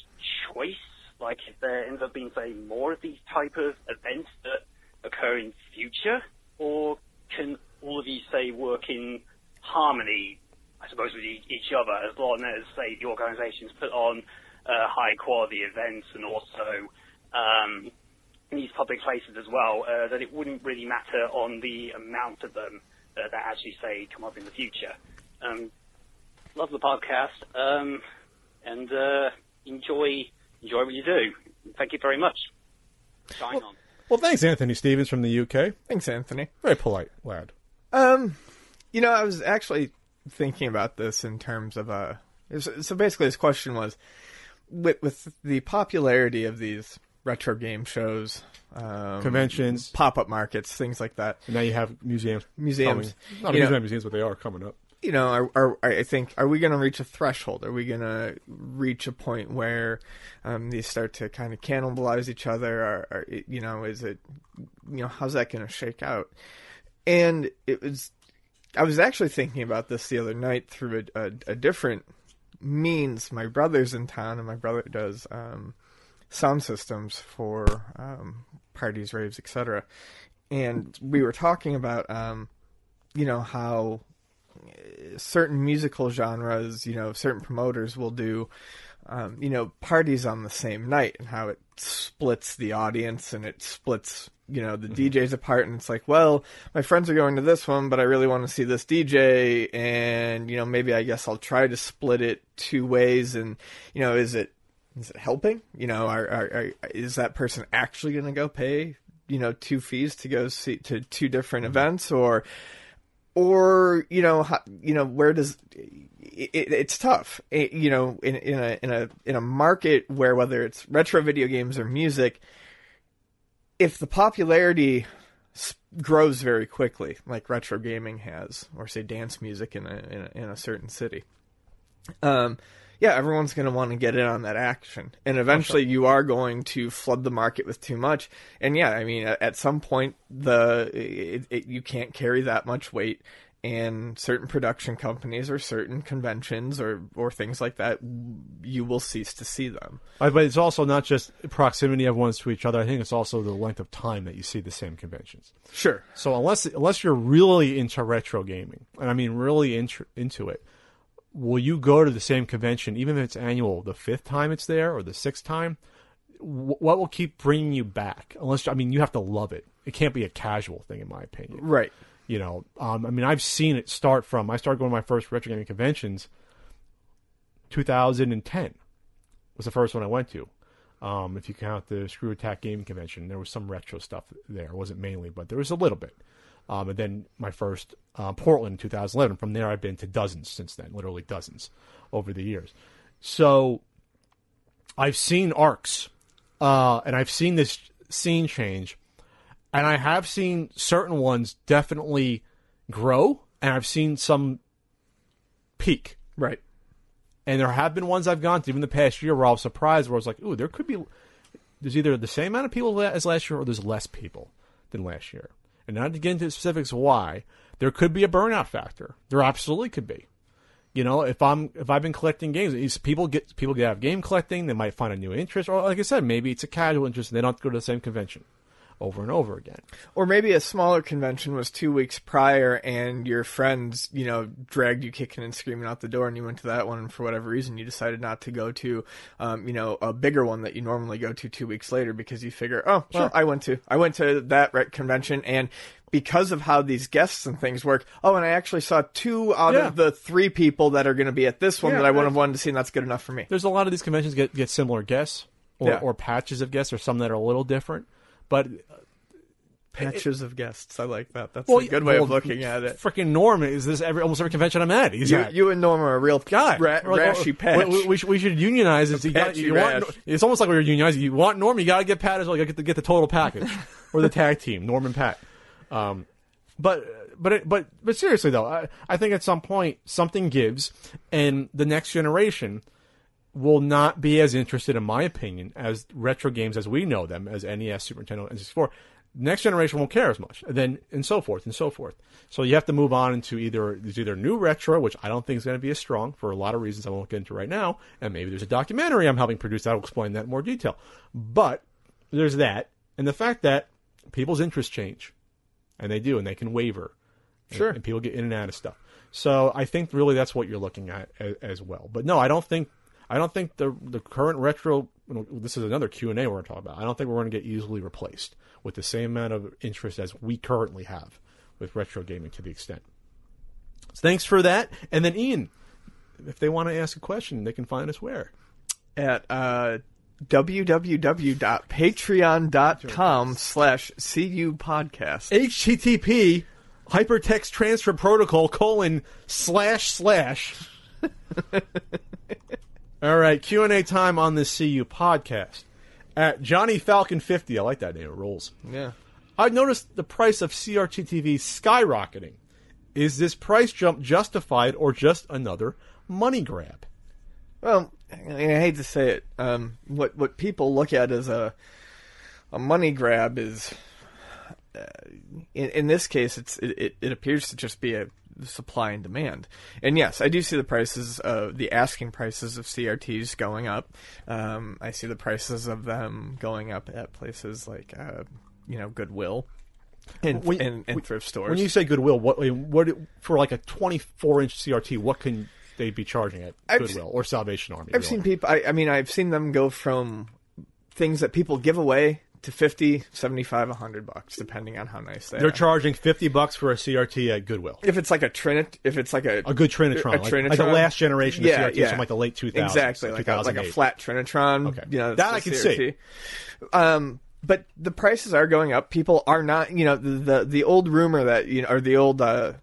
choice? Like, if there ends up being, say, more of these type of events that occur in future? Or can all of these, say, work in harmony, I suppose, with each other, as long as, say, the organizations put on uh, high-quality events and also um, these public places as well, uh, that it wouldn't really matter on the amount of them uh, that actually say come up in the future. Um, love the podcast um, and uh, enjoy enjoy what you do. Thank you very much. Sign on. Well, thanks, Anthony Stevens from the UK. Thanks, Anthony. Very polite lad. Um, you know, I was actually thinking about this in terms of uh, so so basically, his question was with with the popularity of these retro game shows, um, Conventions. pop up markets, things like that. And now you have museums. Museums. Coming. Not know- museums, museums, but they are coming up. you know, are, are I think are we going to reach a threshold? Are we going to reach a point where um, these start to kind of cannibalize each other? Or, or you know, is it you know how's that going to shake out? And it was, I was actually thinking about this the other night through a, a, a different means. My brother's in town, and my brother does um, sound systems for um, parties, raves, etc. And we were talking about, um, you know, how certain musical genres, you know, certain promoters will do, um, you know, parties on the same night and how it splits the audience and it splits, you know, the DJs apart. And it's like, well, my friends are going to this one, but I really want to see this DJ. And, you know, maybe I guess I'll try to split it two ways. And, you know, is it, is it helping? You know, are, are, are is that person actually going to go pay, you know, two fees to go see to two different events? Or, or you know how, you know where does it, it's tough. It- you know in in a in a in a market where whether it's retro video games or music if the popularity grows very quickly like retro gaming has or say dance music in a in a, in a certain city um yeah everyone's going to want to get in on that action. And eventually you are going to flood the market with too much. And yeah i mean at, some point the it, it, you can't carry that much weight. And certain production companies or certain conventions or or things like that you will cease to see them. Uh, But it's also not just proximity of ones to each other. I think it's also the length of time that you see the same conventions. sure. So unless unless you're really into retro gaming, and I mean really into into it, will you go to the same convention even if it's annual the fifth time it's there or the sixth time? what will keep bringing you back? Unless I mean, you have to love it. It can't be a casual thing, in my opinion. Right. You know, um, I mean, I've seen it start from. I started going to my first retro gaming conventions. 2010 was the first one I went to. Um, if you count the Screw Attack Gaming Convention, there was some retro stuff there. It wasn't mainly, but there was a little bit. Um, and then my first uh, Portland in 2011. From there, I've been to dozens since then, literally dozens over the years. So I've seen arcs, uh, and I've seen this scene change, and I have seen certain ones definitely grow, and I've seen some peak. Right. And there have been ones I've gone to even the past year where I was surprised, where I was like, "Ooh, there could be." There's either the same amount of people as last year, or there's less people than last year. And not to get into specifics why, there could be a burnout factor. There absolutely could be. You know, if I'm if I've been collecting games, people get people get out of game collecting, they might find a new interest, or like I said, maybe it's a casual interest and they don't go to the same convention over and over again. Or maybe a smaller convention was two weeks prior, and your friends, you know, dragged you kicking and screaming out the door, and you went to that one, and for whatever reason, you decided not to go to, um, you know, a bigger one that you normally go to two weeks later because you figure, oh, well, I went to, I went to that rec- convention, and because of how these guests and things work, oh, and I actually saw two out Yeah. of the three people that are going to be at this one Yeah, that I would have wanted to see, and that's good enough for me. There's a lot of these conventions get get similar guests or, Yeah. or patches of guests, or some that are a little different. But Patches of guests, I like that. That's well, a good way of looking at it. Freaking Norm is this every almost every convention I'm at. He's You, at. you and Norm are a real guy. ra- like, rashy oh, patch. We, we, should, we should unionize it. You got- you want- it's almost like we're unionizing. You want Norm, you got to get Pat as well. You got to get the total package or the tag team, Norm and Pat. Um, but but it, but but seriously though, I, I think at some point something gives, and the next generation will not be as interested, in my opinion, as retro games as we know them, as NES, Super Nintendo, and 64. Next generation won't care as much, and then and so forth and so forth. So you have to move on into either there's either new retro, which I don't think is going to be as strong for a lot of reasons I won't get into right now, and maybe there's a documentary I'm helping produce that will explain that in more detail. But there's that, and the fact that people's interests change, and they do, and they can waver. And- Sure. And, people get in and out of stuff. So I think really that's what you're looking at as, as well. But no, I don't think I don't think the the current retro. This is another Q and A we're going to talk about. I don't think we're going to get easily replaced with the same amount of interest as we currently have with retro gaming to the extent. So thanks for that. And then Ian, if they want to ask a question, they can find us where. at uh, www.patreon.com slash cu podcast. HTTP hypertext transfer protocol colon slash slash. All right, Q and A time on this CU podcast at Johnny Falcon fifty. I like that name. It rolls. Yeah. I've noticed the price of CRT TV skyrocketing. Is this price jump justified or just another money grab? Well, I hate to say it. Um, what what people look at as a a money grab is, in, in this case, it's it, it, appears to just be a supply and demand. And yes, I do see the prices, uh, the asking prices of CRTs going up. Um, I see the prices of them going up at places like, uh, you know, Goodwill and When- and, and thrift stores. When you say Goodwill, what what for like a twenty four inch CRT? What can they be charging at Goodwill or Salvation Army? I've seen people. I, I mean, I've seen them go from things that people give away to 50, 75, 100 bucks, depending on how nice they are. They're are. charging fifty bucks for a CRT at Goodwill. if it's like a Trinit, if it's like a A good Trinitron, a like, Trinitron, like the last generation of yeah, CRTs yeah. from like the late 2000s, exactly, like a, like a 2008. flat Trinitron. Okay. you know, That that's I the can see. CRT. Um, but the prices are going up. People are not, you know, the the, the old rumor that you know, or the old uh,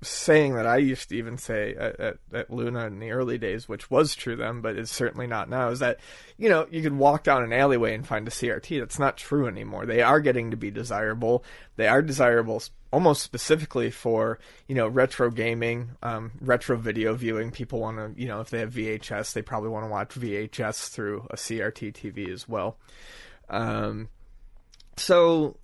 saying that I used to even say at, at, at Luna in the early days, which was true then, but is certainly not now, is that you know you could walk down an alleyway and find a CRT. That's not true anymore. They are getting to be desirable. They are desirable almost specifically for you know retro gaming, um, retro video viewing. People want to you know if they have VHS, they probably want to watch VHS through a CRT TV as well. Um, so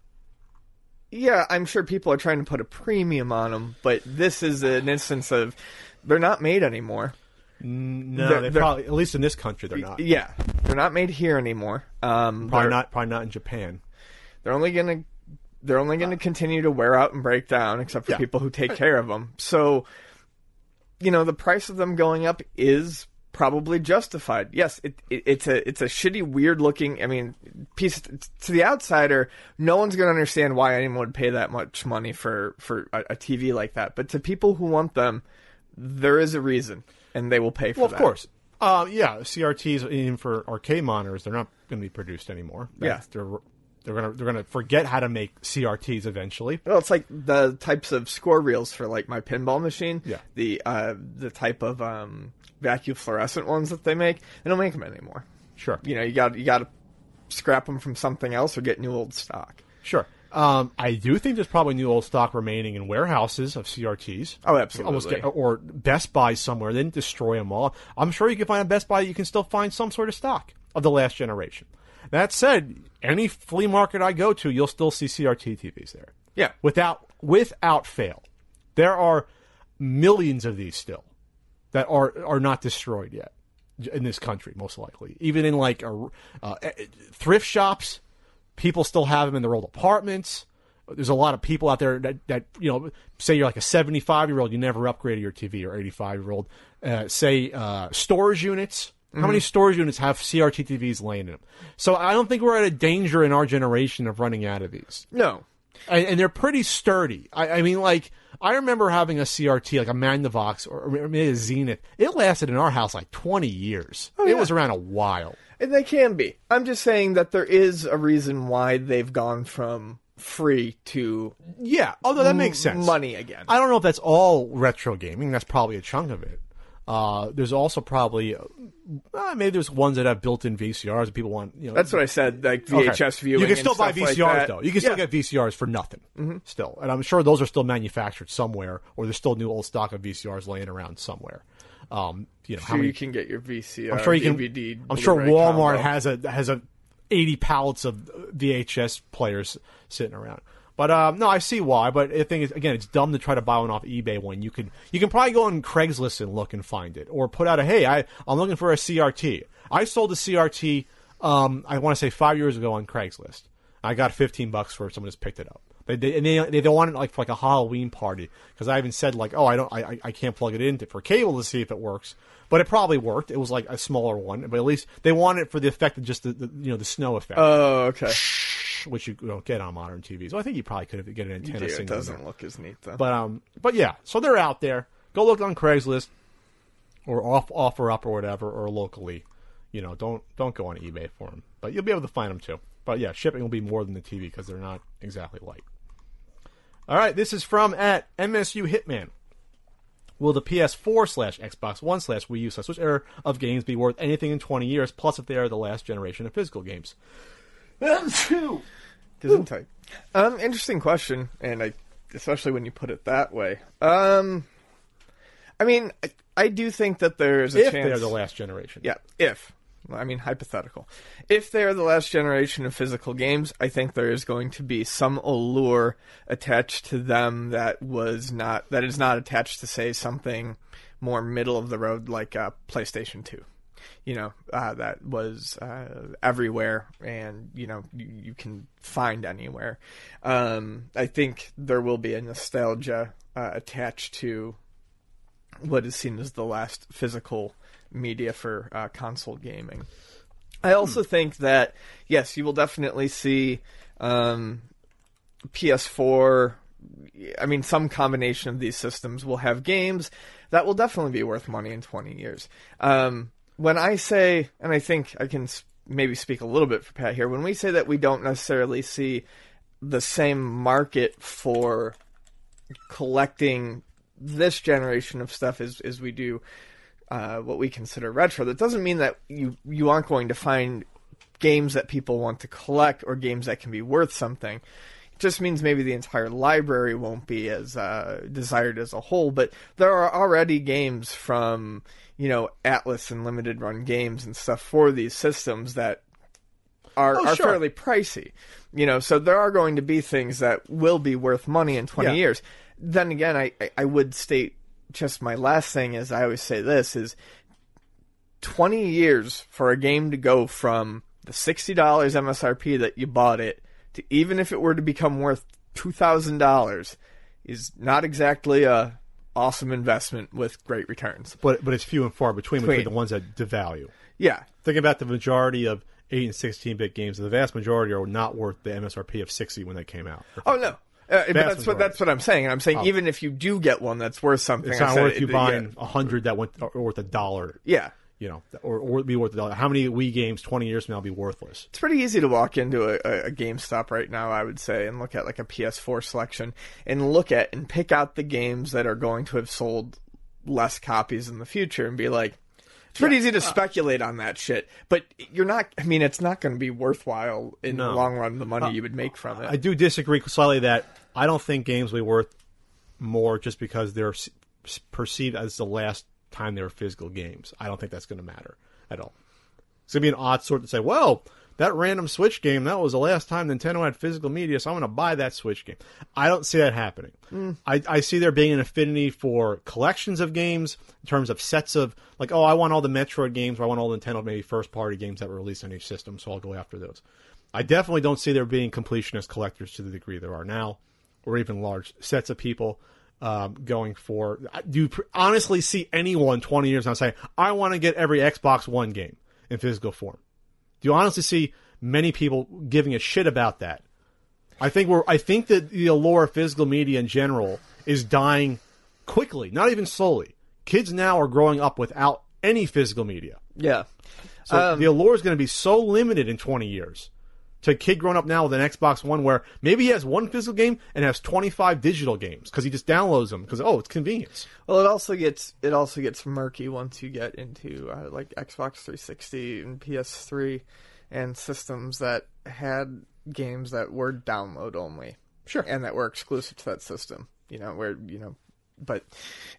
yeah, I'm sure people are trying to put a premium on them, but this is an instance of they're not made anymore. No, They're- they probably at least in this country they're not. Yeah, they're not made here anymore. Um, Probably not. Probably not in Japan. They're only gonna they're only gonna continue to wear out and break down, except for Yeah. people who take care of them. So, you know, the price of them going up is probably justified. Yes, it, it, it's a it's a shitty, weird looking. I mean, piece to the outsider, no one's going to understand why anyone would pay that much money for for a, a, TV like that. But to people who want them, there is a reason, and they will pay for it. well, that. Of course, uh, yeah. CRTs even for arcade monitors, they're not going to be produced anymore. That's, yeah, they're they're gonna they're gonna forget how to make CRTs eventually. Well, it's like the types of score reels for like my pinball machine. Yeah. The uh, the type of um, vacuum fluorescent ones that they make, they don't make them anymore. Sure. You know, you got you got to scrap them from something else or get new old stock. Sure. Um, I do think there's probably new old stock remaining in warehouses of CRTs. Oh, absolutely. Almost get, or Best Buy somewhere. They didn't destroy them all. I'm sure you can find a Best Buy. You can still find some sort of stock of the last generation. That said, any flea market I go to, you'll still see CRT TVs there. Yeah. Without without fail. There are millions of these still that are are not destroyed yet in this country, most likely. Even in like a, uh, thrift shops, people still have them in their old apartments. There's a lot of people out there that, that you know, say you're like a 75 year old, you never upgraded your TV, or 85 year old. Uh, say uh, storage units. How many mm. storage units have CRT TVs laying in them? So I don't think we're at a danger in our generation of running out of these. No. And, and they're pretty sturdy. I, I, mean, like, I remember having a CRT, like a Magnavox or maybe a Zenith. It lasted in our house like 20 years. Oh, it was around a while. And they can be. I'm just saying that there is a reason why they've gone from free to Yeah, although that makes sense. money again. I don't know if that's all retro gaming. That's probably a chunk of it. Uh, there's also probably uh, maybe there's ones that have built-in VCRs that people want. You know, That's what I said, like VHS Okay. viewing. You can still buy stuff like VCRs though. You can still Yeah. get VCRs for nothing still, and I'm sure those are still manufactured somewhere, or there's still new old stock of VCRs laying around somewhere. Um, you know, how many? you can get your VCR. I'm sure you can. DVD, I'm sure Walmart combo. has a has a 80 pallets of VHS players sitting around. But um, no, I see why. But the thing is, again, it's dumb to try to buy one off eBay when you can you can probably go on Craigslist and look and find it, or put out a hey, I I'm looking for a CRT. I sold a CRT. Um, I want to say five years ago on Craigslist. I got 15 bucks for someone just picked it up. They, they and they they don't want it like for like a Halloween party because I even said like oh I don't I I- can't plug it in to, for cable to see if it works, but it probably worked. It was like a smaller one, but at least they want it for the effect of just the, the you know the snow effect, Oh, okay. Which you don't get on modern TVs. So I think you probably could have get an Yeah, antenna it signal. in doesn't look as neat though. But um, but yeah, so they're out there. Go look on Craigslist or off offer up or whatever, or locally. You know, don't don't go on eBay for them, but you'll be able to find them too. But yeah, shipping will be more than the TV because they're not exactly light. All right, this is from at MSU Hitman. Will the PS4 slash Xbox One slash Wii U slash Switch era of games be worth anything in 20 years? Plus, if they are the last generation of physical games. Gesundheit. Um, interesting question, and I, especially when you put it that way. Um, I mean, I, I do think that there's a If chance. they are the last generation. Yeah, if. I mean, hypothetical. If they are the last generation of physical games, I think there is going to be some allure attached to them that was not that is not attached to say something more middle of the road like uh, PlayStation Two. You know, uh, that was uh, everywhere, and you know you, you can find anywhere. Um, I think there will be a nostalgia uh, attached to what is seen as the last physical media for uh, console gaming. I also think that yes, you will definitely see um, PS4. I mean, some combination of these systems will have games that will definitely be worth money in 20 years. Um, when I say, and I think I can maybe speak a little bit for Pat here, when we say that we don't necessarily see the same market for collecting this generation of stuff as, as we do uh, what we consider retro. That doesn't mean that you you aren't going to find games that people want to collect or games that can be worth something. Just means maybe the entire library won't be as uh, desired as a whole. But there are already games from you know Atlus and limited run games and stuff for these systems that are, Oh, are sure. fairly pricey. You know, so there are going to be things that will be worth money in 20 Yeah. years. Then again, I, I- I would state just my last thing is I always say this is 20 years for a game to go from the $60 MSRP that you bought it to even if it were to become worth $2,000 is not exactly a awesome investment with great returns. but but it's few and far between between Between. the ones that devalue. Yeah, Think about the majority of eight and sixteen bit games. The vast majority are not worth the MSRP of sixty when they came out. Oh no. Uh, but that's what that's what I'm saying. I'm saying even if you do get one that's worth something, It's not said worth it- you yeah. buying a hundred that went worth a dollar. Yeah, You know, or or be worth a dollar. How many Wii games twenty years from now be worthless? it's pretty easy to walk into a, a, GameStop right now, I would say, and look at like a PS4 selection and look at and pick out the games that are going to have sold less copies in the future and be like, it's pretty easy to uh, speculate on that shit. But you're not. I mean, it's not going to be worthwhile in the long run. The money uh, you would make from it. I do disagree slightly that I don't think games will be worth more just because they're perceived as the last time they were physical games. I don't think that's going to matter at all. It's going to be an odd sort to say, well, that random Switch game, that was the last time Nintendo had physical media, so I'm going to buy that Switch game. I don't see that happening. Mm. I, I see there being an affinity for collections of games in terms of sets of, like, oh, I want all the Metroid games, or I want all the Nintendo maybe first party games that were released on each system, so I'll go after those. I definitely don't see there being completionist collectors to the degree there are now, or even large sets of people um, going for. Do you pr- honestly see anyone 20 years now saying, I want to get every Xbox One game in physical form? Do you honestly see many people giving a shit about that? I think we're. I think that the allure of physical media in general is dying quickly, not even slowly. Kids now are growing up without any physical media. yeah. So Um, the allure is going to be so limited in 20 years to a kid growing up now with an Xbox One where maybe he has one physical game and has 25 digital games because he just downloads them because, oh, it's convenience. Well, it also gets it also gets murky once you get into uh, like Xbox 360 and PS3 and systems that had games that were download only, Sure. and that were exclusive to that system. You know where you know, but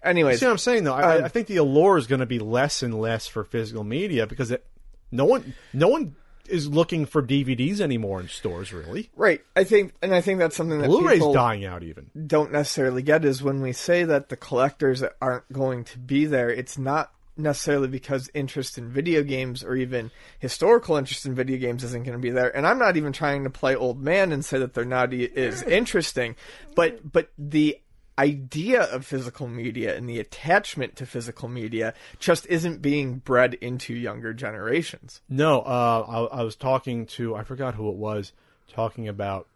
anyways, See what I'm saying, though? I, Um, I think the allure is going to be less and less for physical media because it, no one no one is looking for DVDs anymore in stores, really. right? I think, and I think that's something that Blu-ray's people dying out even. don't necessarily get is when we say that the collectors aren't going to be there, it's not necessarily because interest in video games or even historical interest in video games isn't going to be there. And I'm not even trying to play old man and say that they're not is interesting, but but the idea of physical media and the attachment to physical media just isn't being bred into younger generations. No, uh, I, I was talking to I forgot who it was talking about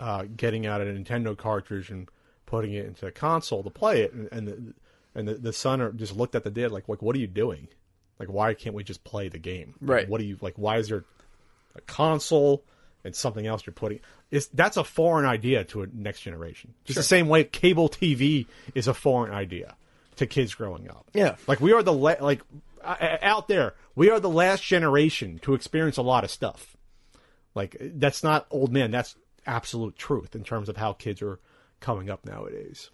uh, getting out a Nintendo cartridge and putting it into a console to play it, and, and the and the, the son just looked at the dad like, like, what are you doing? Like, why can't we just play the game? Like, Right. what do you like? Why is there a console and something else you're putting? It's that's a foreign idea to a next generation. Just the same way cable TV is a foreign idea to kids growing up. Yeah. Like we are the la- like uh, out there, we are the last generation to experience a lot of stuff. Like that's not old man, that's absolute truth in terms of how kids are coming up nowadays.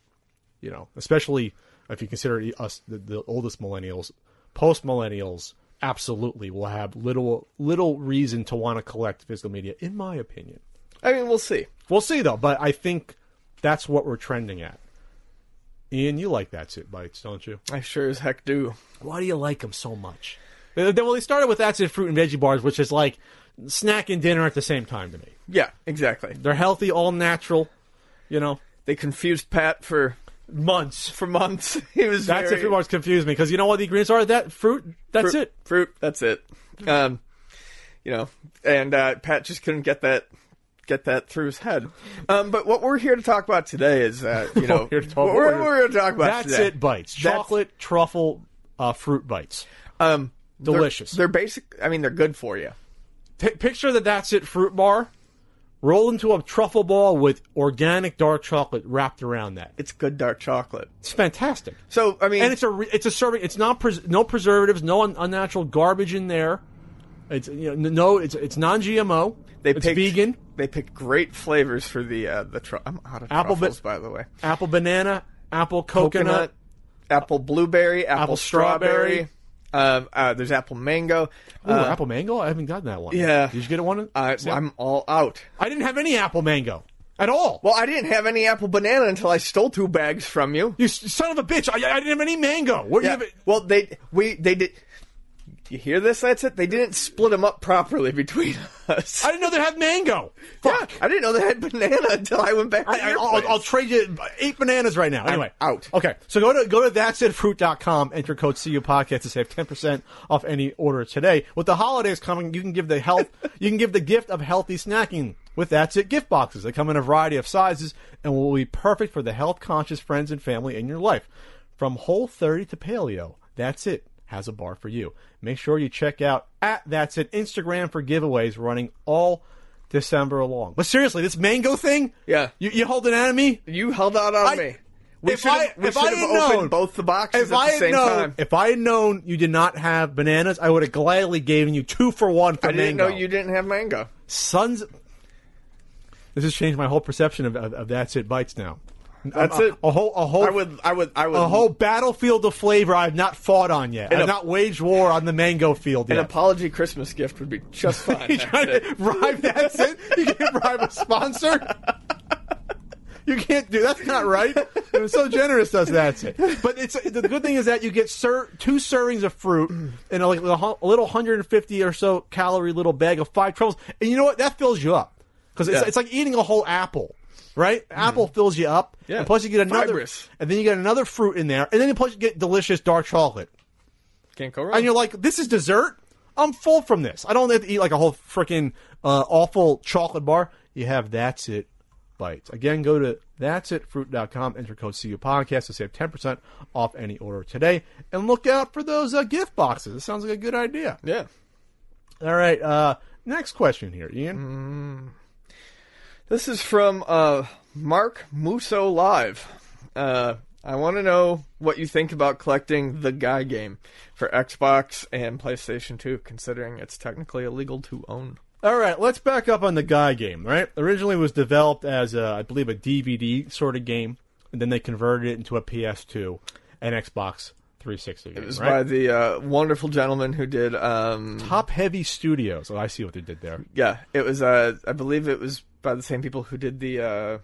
You know, especially if you consider us the, the oldest millennials, post millennials absolutely will have little little reason to want to collect physical media in my opinion. I mean, we'll see. We'll see though, but I think that's what we're trending at. Ian, you like That's It Bites, don't you? I sure as heck do. Why do you like them so much? Well, they started with That's It Fruit and Veggie Bars, which is like snack and dinner at the same time to me. Yeah, exactly. They're healthy, all natural, you know. They confused Pat for Months. for months. He was That's very, It Fruit Bars confused me because you know what the ingredients are? That fruit, that's fruit, it. Fruit. That's it. Um, you know, and uh, Pat just couldn't get that get that through his head. Um, but what we're here to talk about today is, uh, you know, We're what we're, we're- we're here to talk about That's today. It Bites. That's- Chocolate, truffle, uh, fruit bites. Um, they're- Delicious. They're, basic. I mean, they're good for you. Picture the That's It fruit bar rolled into a truffle ball with organic dark chocolate wrapped around that. It's good dark chocolate. It's fantastic. So I mean, and it's a re- it's a serving. It's not pres- no preservatives, no un- unnatural garbage in there. It's you know no it's it's non GMO. they it's picked, vegan. They picked great flavors for the uh, the. Tru- I'm out of Apple truffles, bit- by the way. Apple banana, apple coconut. apple blueberry, apple, Apple strawberry. strawberry. Um, uh, there's apple mango. Ooh, Uh, apple mango. I haven't gotten that one. Yeah. Did you get one? uh, I'm all out. I didn't have any apple mango at all. Well, I didn't have any apple banana until I stole two bags from you. you son of a bitch! I, I didn't have any mango. What Yeah. you have? Well, they we they did. You hear this? That's it. They didn't split them up properly between us. I didn't know they had mango. yeah, I didn't know they had banana until I went back. To I, will trade you eight bananas right now. Anyway, out. Okay, so go to go to that'sitfruit.com, enter code CU podcast to save ten percent off any order today. With the holidays coming, you can give the health you can give the gift of healthy snacking with That's It gift boxes. They come in a variety of sizes and will be perfect for the health conscious friends and family in your life. From whole 30 to paleo, That's It has a bar for you. Make sure you check out at That's It Instagram for giveaways running all December long. But seriously, this mango thing? Yeah. You, you holding out at me? You held out on I- me. We if should I- have, we if I had opened known- both the boxes If at I the had same known, time. if I had known you did not have bananas, I would have gladly given you two for one for I didn't know you didn't have mango. Sons. This has changed my whole perception of, of, of that's it bites now. That's a, it. A whole, a whole, I would, I would, I would. a whole battlefield of flavor I've not fought on yet. And I've a- not waged war on the mango field An apology Christmas gift would be just fine. you That's trying it. to bribe that's it? You can't bribe a sponsor? You can't do that's not right. It was so generous does that. But it's the good thing is that you get ser- two servings of fruit in a, like, a little 150 or so calorie little bag of five truffles, and you know what? That fills you up because it's, Yeah. it's like eating a whole apple. Right, apple fills you up, Yeah. and plus you get another, Fibrous. and then you get another fruit in there, and then plus you get delicious dark chocolate. Can't go wrong. And you're like, this is dessert. I'm full from this. I don't have to eat like a whole freaking uh, awful chocolate bar. You have that's it bites. Again, go to that's that'sitfruit.com, enter code CU podcast to save 10% off any order today. And look out for those uh, gift boxes. It sounds like a good idea. yeah. All right. Uh, next question here, Ian. This is from uh, Mark Musso Live. Uh, I want to know what you think about collecting the Guy game for Xbox and PlayStation 2, considering it's technically illegal to own. All right, let's back up on the Guy game, right? Originally it was developed as, a, I believe, a DVD sort of game, and then they converted it into a PS2 and Xbox 360 game, It was right? by the uh, wonderful gentleman who did. Um, Top Heavy Studios. Oh, I see what they did there. yeah, it was. Uh, I believe it was by the same people who did the uh,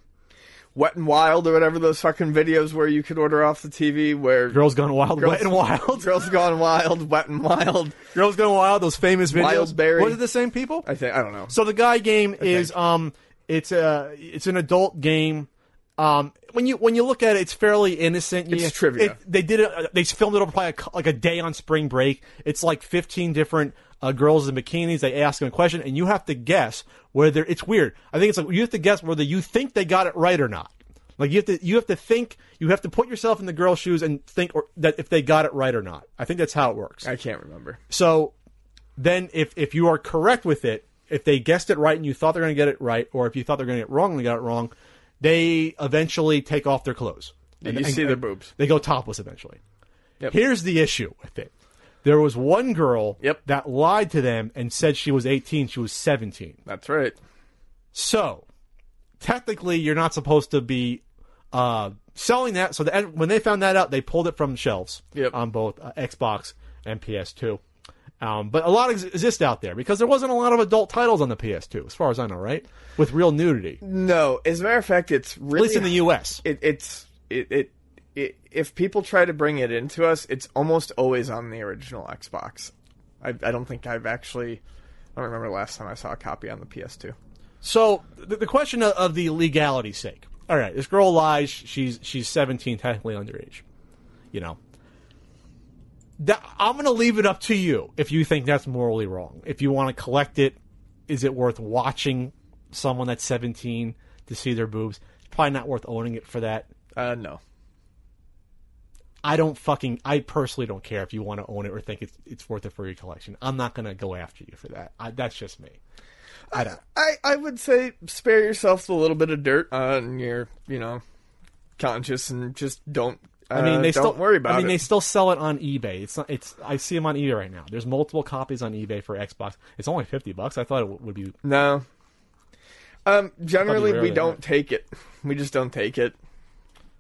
Wet and Wild or whatever those fucking videos where you could order off the TV where Girls Gone Wild, Girls- Wet and Wild. Girls Gone Wild, Wet and Wild. Girls Gone Wild. Those famous videos. Wildberry. Was it the same people? I think I don't know. So the Guy game is um, it's a it's an adult game. Um, when you when you look at it, it's fairly innocent. It's You- trivia. it- they did it. They filmed it over probably a like a day on spring break. It's like fifteen different uh, girls in bikinis. They ask them a question, and you have to guess whether it's weird. I think it's like you have to guess whether you think they got it right or not. Like you have to you have to think you have to put yourself in the girl's shoes and think or, that if they got it right or not. I think that's how it works. I can't remember. So then, if if you are correct with it, if they guessed it right and you thought they're going to get it right, or if you thought they're going to get it wrong and they got it wrong, they eventually take off their clothes. And you see their boobs. They go topless eventually. Yep. Here's the issue with it. There was one girl Yep. that lied to them and said she was 18. She was 17. That's right. So technically, you're not supposed to be uh, selling that. So the, when they found that out, they pulled it from the shelves Yep. on both uh, Xbox and PS2. Um, but a lot ex- exist out there because there wasn't a lot of adult titles on the PS2, as far as I know, right? With real nudity, No, as a matter of fact, it's at really least in the U.S. It, it's it, it it if people try to bring it into us, it's almost always on the original Xbox. I, I don't think I've actually. I don't remember the last time I saw a copy on the PS2. So the, the question of, of the legality sake. All right, this girl lies. She's she's 17, technically underage. You know. I'm going to leave it up to you if you think that's morally wrong. If you want to collect it, is it worth watching someone that's 17 to see their boobs? It's probably not worth owning it for that. Uh, no. I don't fucking. I personally don't care if you want to own it or think it's it's worth it for your collection. I'm not going to go after you for that. I, that's just me. I don't. I, I would say spare yourself a little bit of dirt on your, you know, conscious and just don't. Uh, I mean, they don't still worry about I mean, it. they still sell it on eBay. It's not. It's. I see them on eBay right now. There's multiple copies on eBay for Xbox. It's only fifty bucks. I thought it w- would be. No. Um, generally, we don't take it. We just don't take it,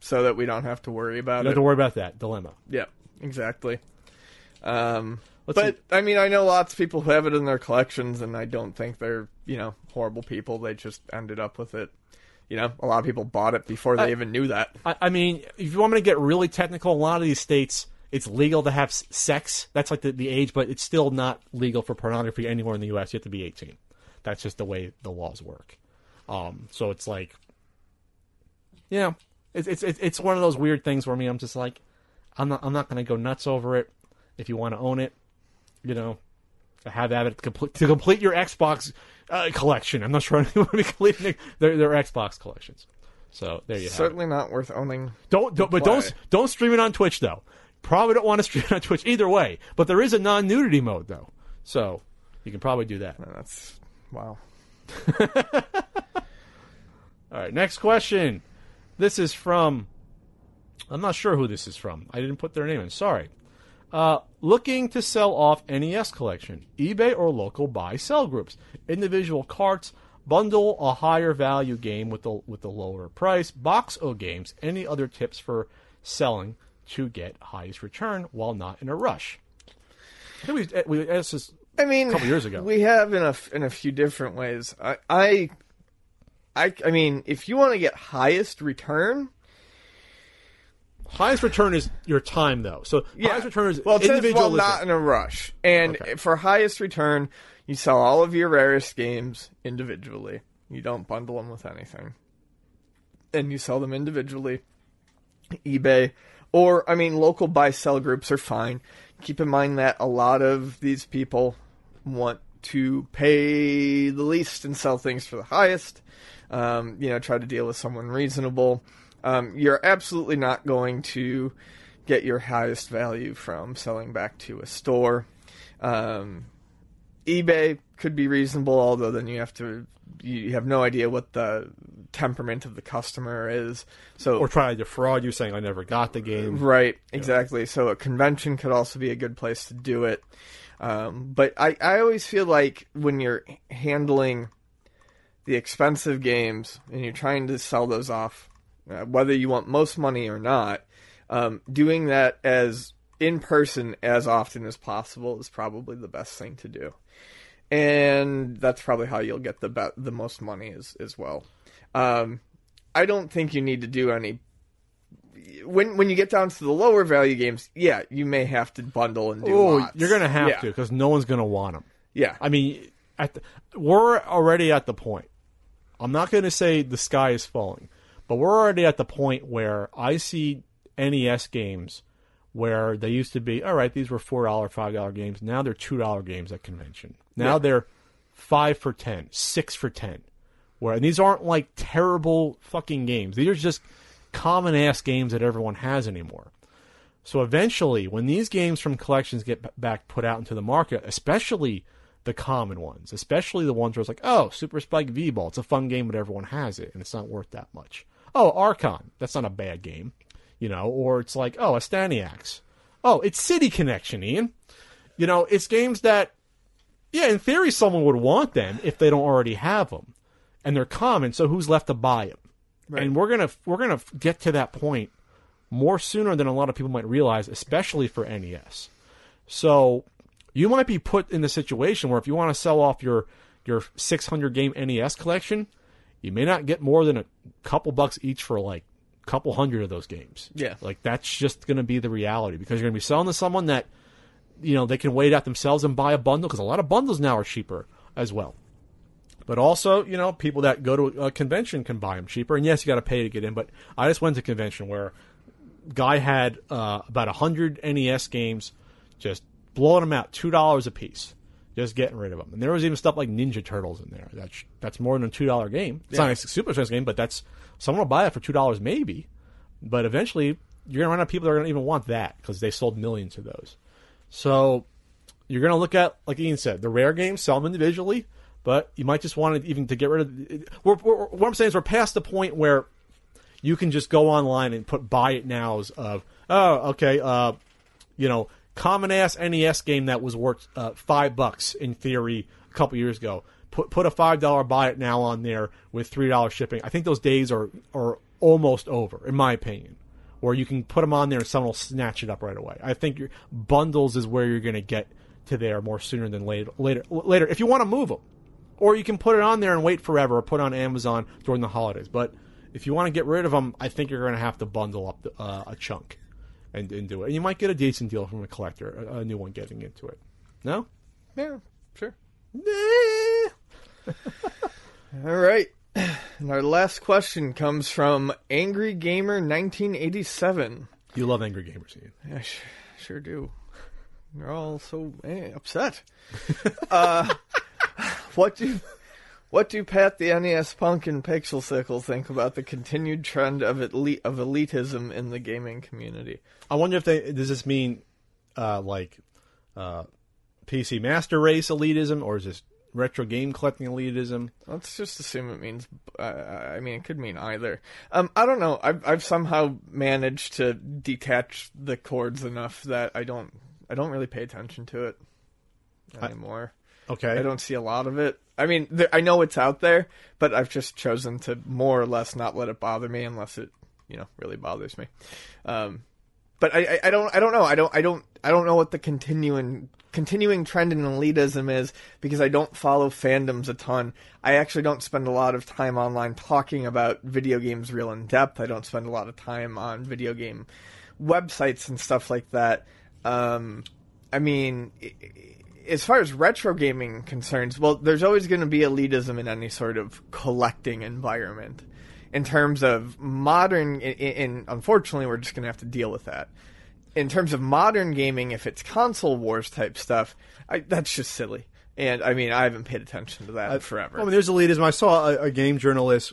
so that we don't have to worry You about don't it. have to worry about that dilemma. Yeah, exactly. Um, Let's but see. I mean, I know lots of people who have it in their collections, and I don't think they're you know horrible people. They just ended up with it. You know, a lot of people bought it before they I- even knew that. I, I mean, if you want me to get really technical, a lot of these states it's legal to have sex. That's like the, the age, but it's still not legal for pornography anywhere in the U.S. You have to be 18. That's just the way the laws work. Um, so it's like, yeah, it's it's it's one of those weird things where me, I'm just like, I'm not I'm not going to go nuts over it. If you want to own it, you know, to have that to complete to complete your Xbox uh, collection. I'm not sure anyone be completing their their Xbox collections. So there you have it. Certainly not worth owning. Don't, don't but don't don't stream it on Twitch though. Probably don't want to stream it on Twitch either way. But there is a non nudity mode though, so you can probably do that. That's wow. All right, next question. This is from. I'm not sure who this is from. I didn't put their name in. Sorry. Uh, looking to sell off NES collection, eBay or local buy sell groups, individual carts, bundle a higher value game with the with the lower price, box O games. Any other tips for selling to get highest return while not in a rush? I think we we asked this I mean, a couple years ago. we have in a in a few different ways. I I I, I mean, if you want to get highest return, highest return is your time though. So highest return is well, while individualistic. not in a rush. And Okay. for highest return, you sell all of your rarest games individually. You don't bundle them with anything, and you sell them individually. eBay, or I mean, local buy sell groups are fine. Keep in mind that a lot of these people want to pay the least and sell things for the highest. Um, you know, try to deal with someone reasonable. Um, you're absolutely not going to get your highest value from selling back to a store. Um, eBay could be reasonable, although then you have to you have no idea what the temperament of the customer is. So or try to defraud you saying I never got the game. Right, exactly. So a convention could also be a good place to do it. Um, but I, I always feel like when you're handling the expensive games and you're trying to sell those off, uh, whether you want most money or not, um, doing that as in person as often as possible is probably the best thing to do. And that's probably how you'll get the be- the most money as as well. Um, I don't think you need to do any when when you get down to the lower value games, yeah, you may have to bundle and do Oh, you're gonna have Yeah. to because no one's gonna want them. Yeah. I mean, at the, we're already at the point. I'm not gonna say the sky is falling, but we're already at the point where I see NES games where they used to be all right. These were four dollar, five dollar games. Now they're two dollar games at convention. Now Yeah. they're five for ten, six for ten. Where and these aren't like terrible fucking games. These are just common ass games that everyone has anymore. So eventually, when these games from collections get b- back put out into the market, especially the common ones, especially the ones where it's like, oh, Super Spike V Ball, it's a fun game, but everyone has it, and it's not worth that much. Oh, Archon, that's not a bad game, you know. Or it's like, oh, Astyanax. Oh, it's City Connection, Ian. You know, it's games that, yeah, in theory, someone would want them if they don't already have them, and they're common. So who's left to buy them? And we're gonna we're gonna get to that point more sooner than a lot of people might realize, especially for NES. So you might be put in the situation where if you want to sell off your your 600 game NES collection, you may not get more than a couple bucks each for like a couple hundred of those games. Yeah. Like that's just going to be the reality because you're going to be selling to someone that you know they can wait out themselves and buy a bundle because a lot of bundles now are cheaper as well. But also, you know, people that go to a convention can buy them cheaper. And yes, you got to pay to get in. But I just went to a convention where guy had uh, about hundred NES games, just blowing them out, two dollars a piece, just getting rid of them. And there was even stuff like Ninja Turtles in there. That's that's more than a two dollar game. It's not a super expensive game, but that's someone will buy that for two dollars maybe. But eventually, you're gonna run out of people that are gonna even want that because they sold millions of those. So you're going to look at, like Ian said, the rare games, sell them individually, but you might just want to even to get rid of. We're, we're, what I'm saying is we're past the point where you can just go online and put buy it nows of, oh, okay, uh, you know, common ass NES game that was worth uh, five bucks in theory a couple years ago. Put put a five dollar buy it now on there with three dollars shipping. I think those days are are almost over, in my opinion where you can put them on there and someone will snatch it up right away. I think your bundles is where you're going to get to there more sooner than later. Later, later, if you want to move them, or you can put it on there and wait forever, or put on Amazon during the holidays. But if you want to get rid of them, I think you're going to have to bundle up the, uh, a chunk and, and do it. And you might get a decent deal from a collector, a, a new one getting into it. No? Yeah, sure. All right. And our last question comes from Angry Gamer 1987. You love angry gamers, Ian. I sh- sure do. They're all so eh, upset. uh, what do what do Pat the NES Punk and Pixel Sickle think about the continued trend of elite of elitism in the gaming community? I wonder if they does this mean uh, like uh, PC Master Race elitism, or is this retro game collecting elitism? Let's just assume it means. Uh, I mean, it could mean either. Um, I don't know. I've I've somehow managed to detach the cords enough that I don't I don't really pay attention to it anymore. Okay, I don't see a lot of it. I mean, there, I know it's out there, but I've just chosen to more or less not let it bother me unless it, you know, really bothers me. Um, but I, I, I don't, I don't know. I don't, I don't, I don't know what the continuing, continuing trend in elitism is because I don't follow fandoms a ton. I actually don't spend a lot of time online talking about video games real in depth. I don't spend a lot of time on video game websites and stuff like that. Um, I mean, i- i- as far as retro gaming concerns, well, there's always going to be elitism in any sort of collecting environment. In terms of modern, and unfortunately, we're just going to have to deal with that. In terms of modern gaming, if it's console wars type stuff, I, that's just silly. And I mean, I haven't paid attention to that forever. I mean, there's elitism. I saw a, a game journalist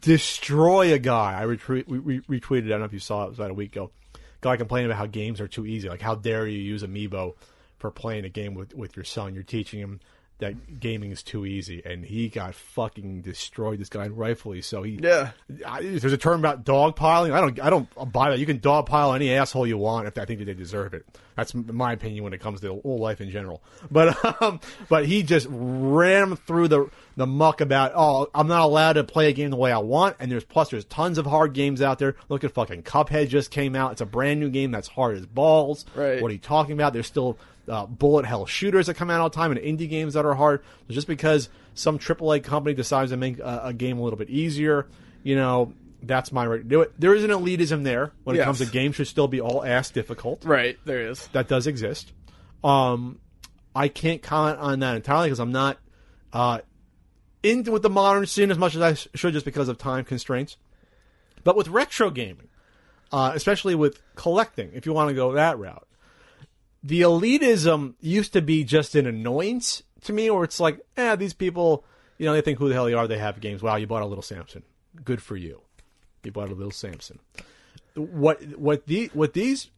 destroy a guy. I retweet, re- re- retweeted. I don't know if you saw it. It was about a week ago. Guy complaining about how games are too easy. Like, how dare you use Amiibo for playing a game with with your son? You're teaching him that gaming is too easy, and he got fucking destroyed. This guy, rightfully so. He yeah. I, there's a term about dogpiling. I don't. I don't buy that. You can dogpile any asshole you want if I think that they deserve it. That's my opinion when it comes to all life in general. But um, but he just ran through the the muck about. Oh, I'm not allowed to play a game the way I want. And there's plus there's tons of hard games out there. Look at fucking Cuphead just came out. It's a brand new game that's hard as balls. Right. What are you talking about? There's still uh, bullet hell shooters that come out all the time and indie games that are hard. So just because some AAA company decides to make a, a game a little bit easier, you know, that's my right to do it. There is an elitism there when it comes to games should still be all ass difficult. Right, there is. That does exist. Um, I can't comment on that entirely because I'm not uh, into with the modern scene as much as I sh- should just because of time constraints. But with retro gaming, uh, especially with collecting, if you want to go that route, the elitism used to be just an annoyance to me, or it's like, eh, these people, you know, they think who the hell they are. They have games. Wow, you bought a little Samson. Good for you. You bought a little Samson. What what the what these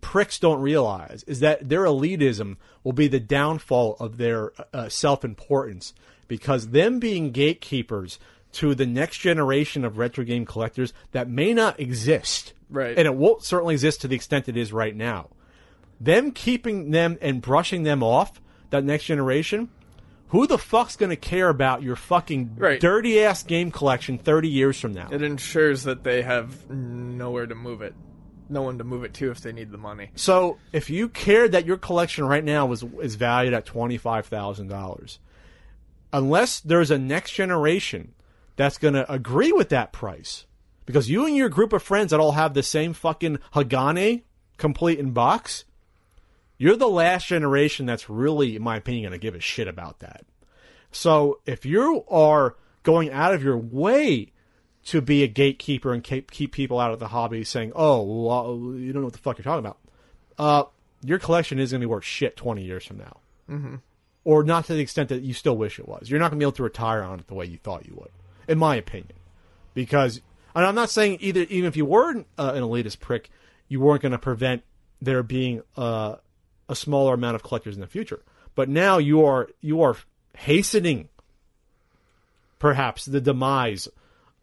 pricks don't realize is that their elitism will be the downfall of their uh, self importance because them being gatekeepers to the next generation of retro game collectors that may not exist. Right. And it won't certainly exist to the extent it is right now. Them keeping them and brushing them off, that next generation, who the fuck's going to care about your fucking Right. dirty ass game collection 30 years from now? It ensures that they have nowhere to move it. No one to move it to if they need the money. So if you cared that your collection right now was is valued at twenty five thousand dollars, unless there's a next generation that's going to agree with that price, because you and your group of friends that all have the same fucking Hagane complete in box, you're the last generation that's really, in my opinion, going to give a shit about that. So if you are going out of your way to be a gatekeeper and keep, keep people out of the hobby saying, oh, well, you don't know what the fuck you're talking about, uh, your collection is going to be worth shit 20 years from now. Mm-hmm. Or not to the extent that you still wish it was. You're not going to be able to retire on it the way you thought you would, in my opinion. Because, and I'm not saying either, even if you were an, uh, an elitist prick, you weren't going to prevent there being uh, a smaller amount of collectors in the future. But now you are you are hastening perhaps the demise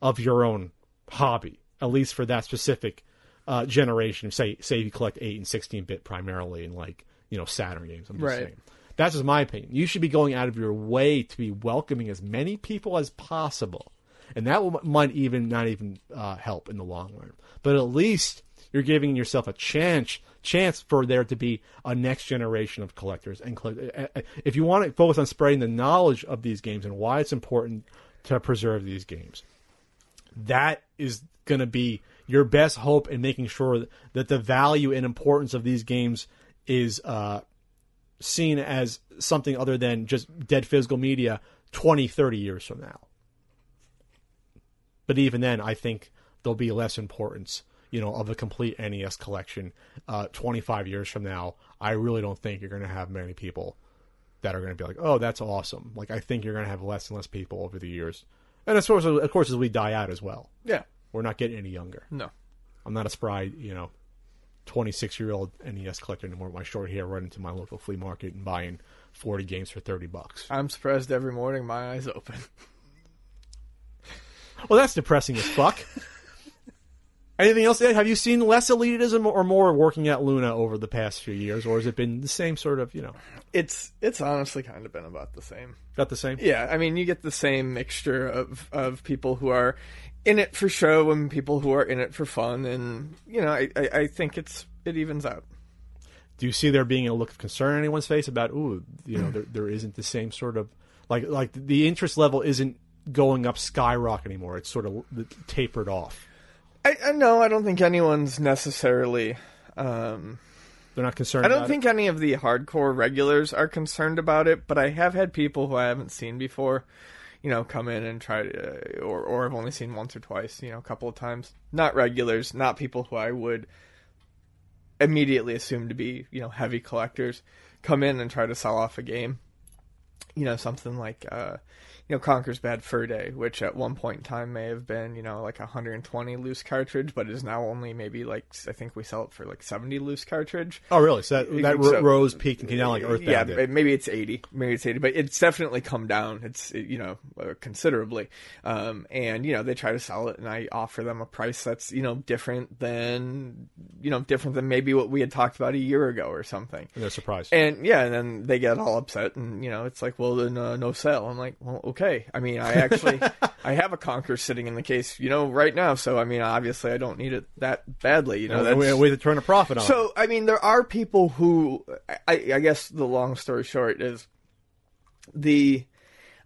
of your own hobby, at least for that specific uh, generation. Say say you collect eight and sixteen bit primarily, and like you know Saturn games. I'm just Right. saying. That's just my opinion. You should be going out of your way to be welcoming as many people as possible, and that will, might even not even uh, help in the long run. But at least you're giving yourself a chance chance for there to be a next generation of collectors. And collect- uh, uh, if you want to focus on spreading the knowledge of these games and why it's important to preserve these games, that is going to be your best hope in making sure that the value and importance of these games is uh, seen as something other than just dead physical media 20, 30 years from now. But even then, I think there'll be less importance, you know, of a complete NES collection uh, 25 years from now. I really don't think you're going to have many people that are going to be like, "Oh, that's awesome." Like I think you're going to have less and less people over the years, and of course, of course, as we die out as well. Yeah. We're not getting any younger. No. I'm not a spry, you know, 26 year old NES collector anymore with my short hair running to my local flea market and buying 40 games for 30 bucks. I'm surprised every morning my eyes open. Well, that's depressing as fuck. Anything else? Ed? Have you seen less elitism or more working at Luna over the past few years, or has it been the same sort of, you know, It's it's honestly kind of been about the same. got the same? Yeah, I mean, you get the same mixture of of people who are in it for show and people who are in it for fun, and you know, I I, I think it's it evens out. Do you see there being a look of concern on anyone's face about, ooh, you know, there, there isn't the same sort of like like the interest level isn't going up skyrocket anymore. It's sort of tapered off. I, I no, I don't think anyone's necessarily. Um, They're not concerned. I don't think any of the hardcore regulars are concerned about it, but I have had people who I haven't seen before, you know, come in and try to, or or I've only seen once or twice, you know, a couple of times. Not regulars, not people who I would immediately assume to be, you know, heavy collectors, come in and try to sell off a game. You know, something like, uh, you know, Conker's Bad Fur Day, which at one point in time may have been, you know, like 120 loose cartridge, but is now only maybe like, I think we sell it for like 70 loose cartridge. Oh, really? So that, that So- rose peaked and came down like Earthbound Yeah, did. maybe it's eighty, maybe it's eighty, but it's definitely come down. It's you know uh, considerably, um, and you know they try to sell it, and I offer them a price that's you know different than you know different than maybe what we had talked about a year ago or something. And they're surprised. And yeah, and then they get all upset, and you know it's like, well, then uh, no sale. I'm like, well, okay. I mean, I actually I have a Conker sitting in the case, you know, right now. So I mean, obviously, I don't need it that badly. You know, that's, we have to turn a profit on. it. so I mean, there are people who I, I guess the long story short is the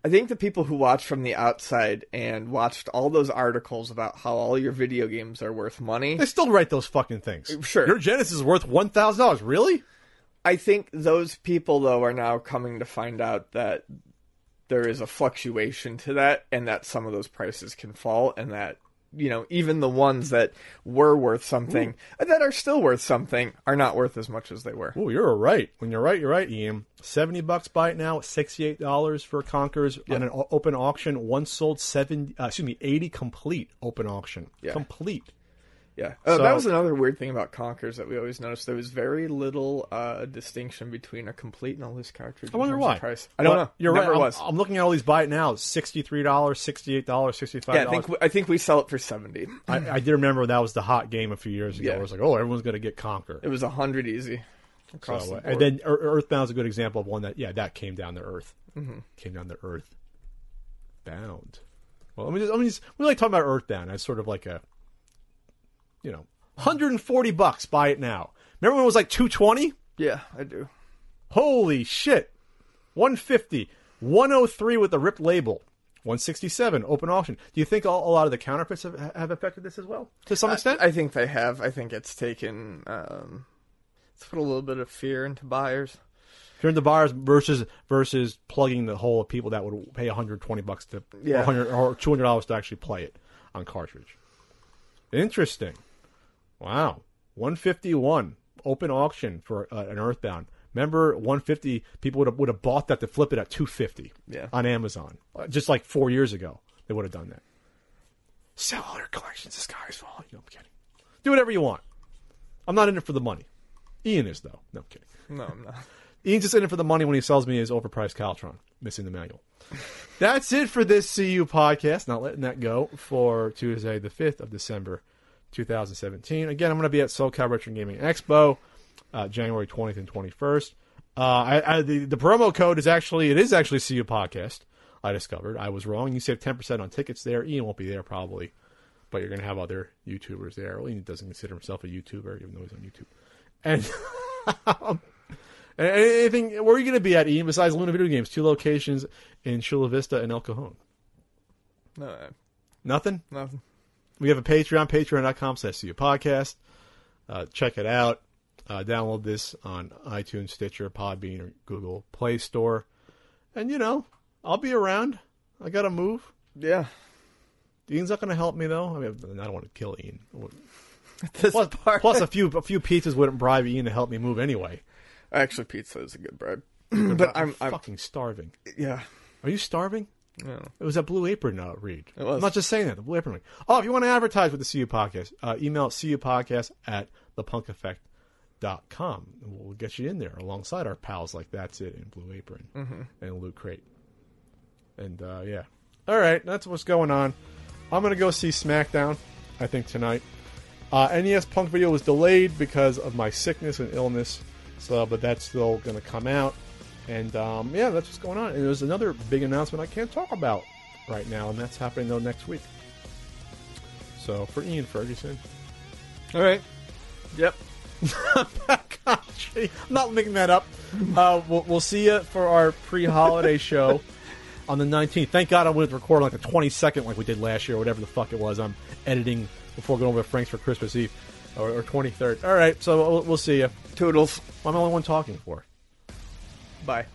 I think the people who watched from the outside and watched all those articles about how all your video games are worth money. they still write those fucking things. Uh, sure. Your Genesis is worth one thousand dollars. Really? I think those people though are now coming to find out that there is a fluctuation to that and that some of those prices can fall and that you know even the ones that were worth something that are still worth something are not worth as much as they were. Oh, you're right. When you're right, you're right, Ian. Seventy bucks buy it now. Sixty-eight dollars for Conkers on an open auction. One sold seven. Uh, excuse me, eighty complete open auction. Yeah. Complete. Yeah, uh, So- that was another weird thing about Conkers that we always noticed. There was very little uh, distinction between a complete and a loose cartridge. I wonder in terms of why. Price. I don't But know. You're Never right. I'm- Was. I'm, looking at all these buy it now. Sixty-three dollars, sixty-eight dollars, sixty-five yeah, I think we, I think we sell it for seventy. I, I did remember that was the hot game a few years ago. Yeah. Where it was like, oh, everyone's going to get Conker. It was a hundred easy across So, the board. and then Ear- Earthbound's a good example of one that, yeah, that came down to earth. Mm-hmm. Came down to earth. Bound. Well, I mean, I mean, we like talking about Earthbound as sort of like a, you know, 140 bucks. Buy it now. Remember when it was like 220? yeah, I do. Holy shit! 150, 103 with the ripped label. 167 open auction. Do you think a, a lot of the counterfeits have, have affected this as well to some extent? I think they have. I think it's taken. Um, it's put a little bit of fear into buyers. Turn the buyers versus versus plugging the hole of people that would pay 120 bucks to Yeah. or 100 or 200 dollars to actually play it on cartridge. Interesting. Wow. 151 open auction for uh, an Earthbound. Remember 150 people would have would have bought that to flip it at 250 Yeah. on Amazon. Just like 4 years ago they would have done that. Sell all your collections the sky's falling. No, I'm kidding. Do whatever you want. I'm not in it for the money. Ian is though. No I'm kidding. No, I'm not. Ian's just in it for the money when he sells me his overpriced Caltron, missing the manual. That's it for this CU podcast. Not letting that go for Tuesday, the 5th of December, 2017. Again, I'm going to be at SoCal Retro Gaming Expo, uh, January 20th and 21st. Uh, I, I, the, the promo code is actually, it is actually CU podcast. I discovered I was wrong. You save 10% on tickets there. Ian won't be there probably, but you're going to have other YouTubers there. Well, Ian doesn't consider himself a YouTuber, even though he's on YouTube. And And Anything? Where are you going to be at, Ian? Besides Luna Video Games, two locations in Chula Vista and El Cajon. No, uh, Nothing. nothing. We have a Patreon, patreon.com slash podcast. Uh, check it out. Uh, download this on iTunes, Stitcher, Podbean, or Google Play Store. And, you know, I'll be around. I got to move. Yeah. Ian's not going to help me, though. I mean, I don't want to kill Ian. This Plus, part. plus a few a few pizzas wouldn't bribe Ian to help me move anyway. Actually, pizza is a good bribe. but I'm, I'm fucking starving. yeah. Are you starving? No. It was that Blue Apron uh, read. It was. I'm not just saying that. The Blue Apron read. Oh, if you want to advertise with the CU Podcast, uh, email CU Podcast at thepunkeffect.com. And we'll get you in there alongside our pals like That's It and Blue Apron Mm-hmm. and Loot Crate. And, uh, yeah. All right, that's what's going on. I'm going to go see SmackDown, I think, tonight. Uh, NES Punk video was delayed because of my sickness and illness, so but that's still going to come out. And um, yeah, that's what's going on. And there's another big announcement I can't talk about right now, and that's happening though next week. So for Ian Ferguson, All right. Yep. I'm not making that up. Uh, we'll, we'll see you for our pre-holiday show on the 19th. Thank God I wouldn't record like a 20 second like we did last year, or whatever the fuck it was. I'm editing before going over to Frank's for Christmas Eve or, or 23rd. All right, so we'll, we'll see you. Toodles. I'm the only one talking for. Bye.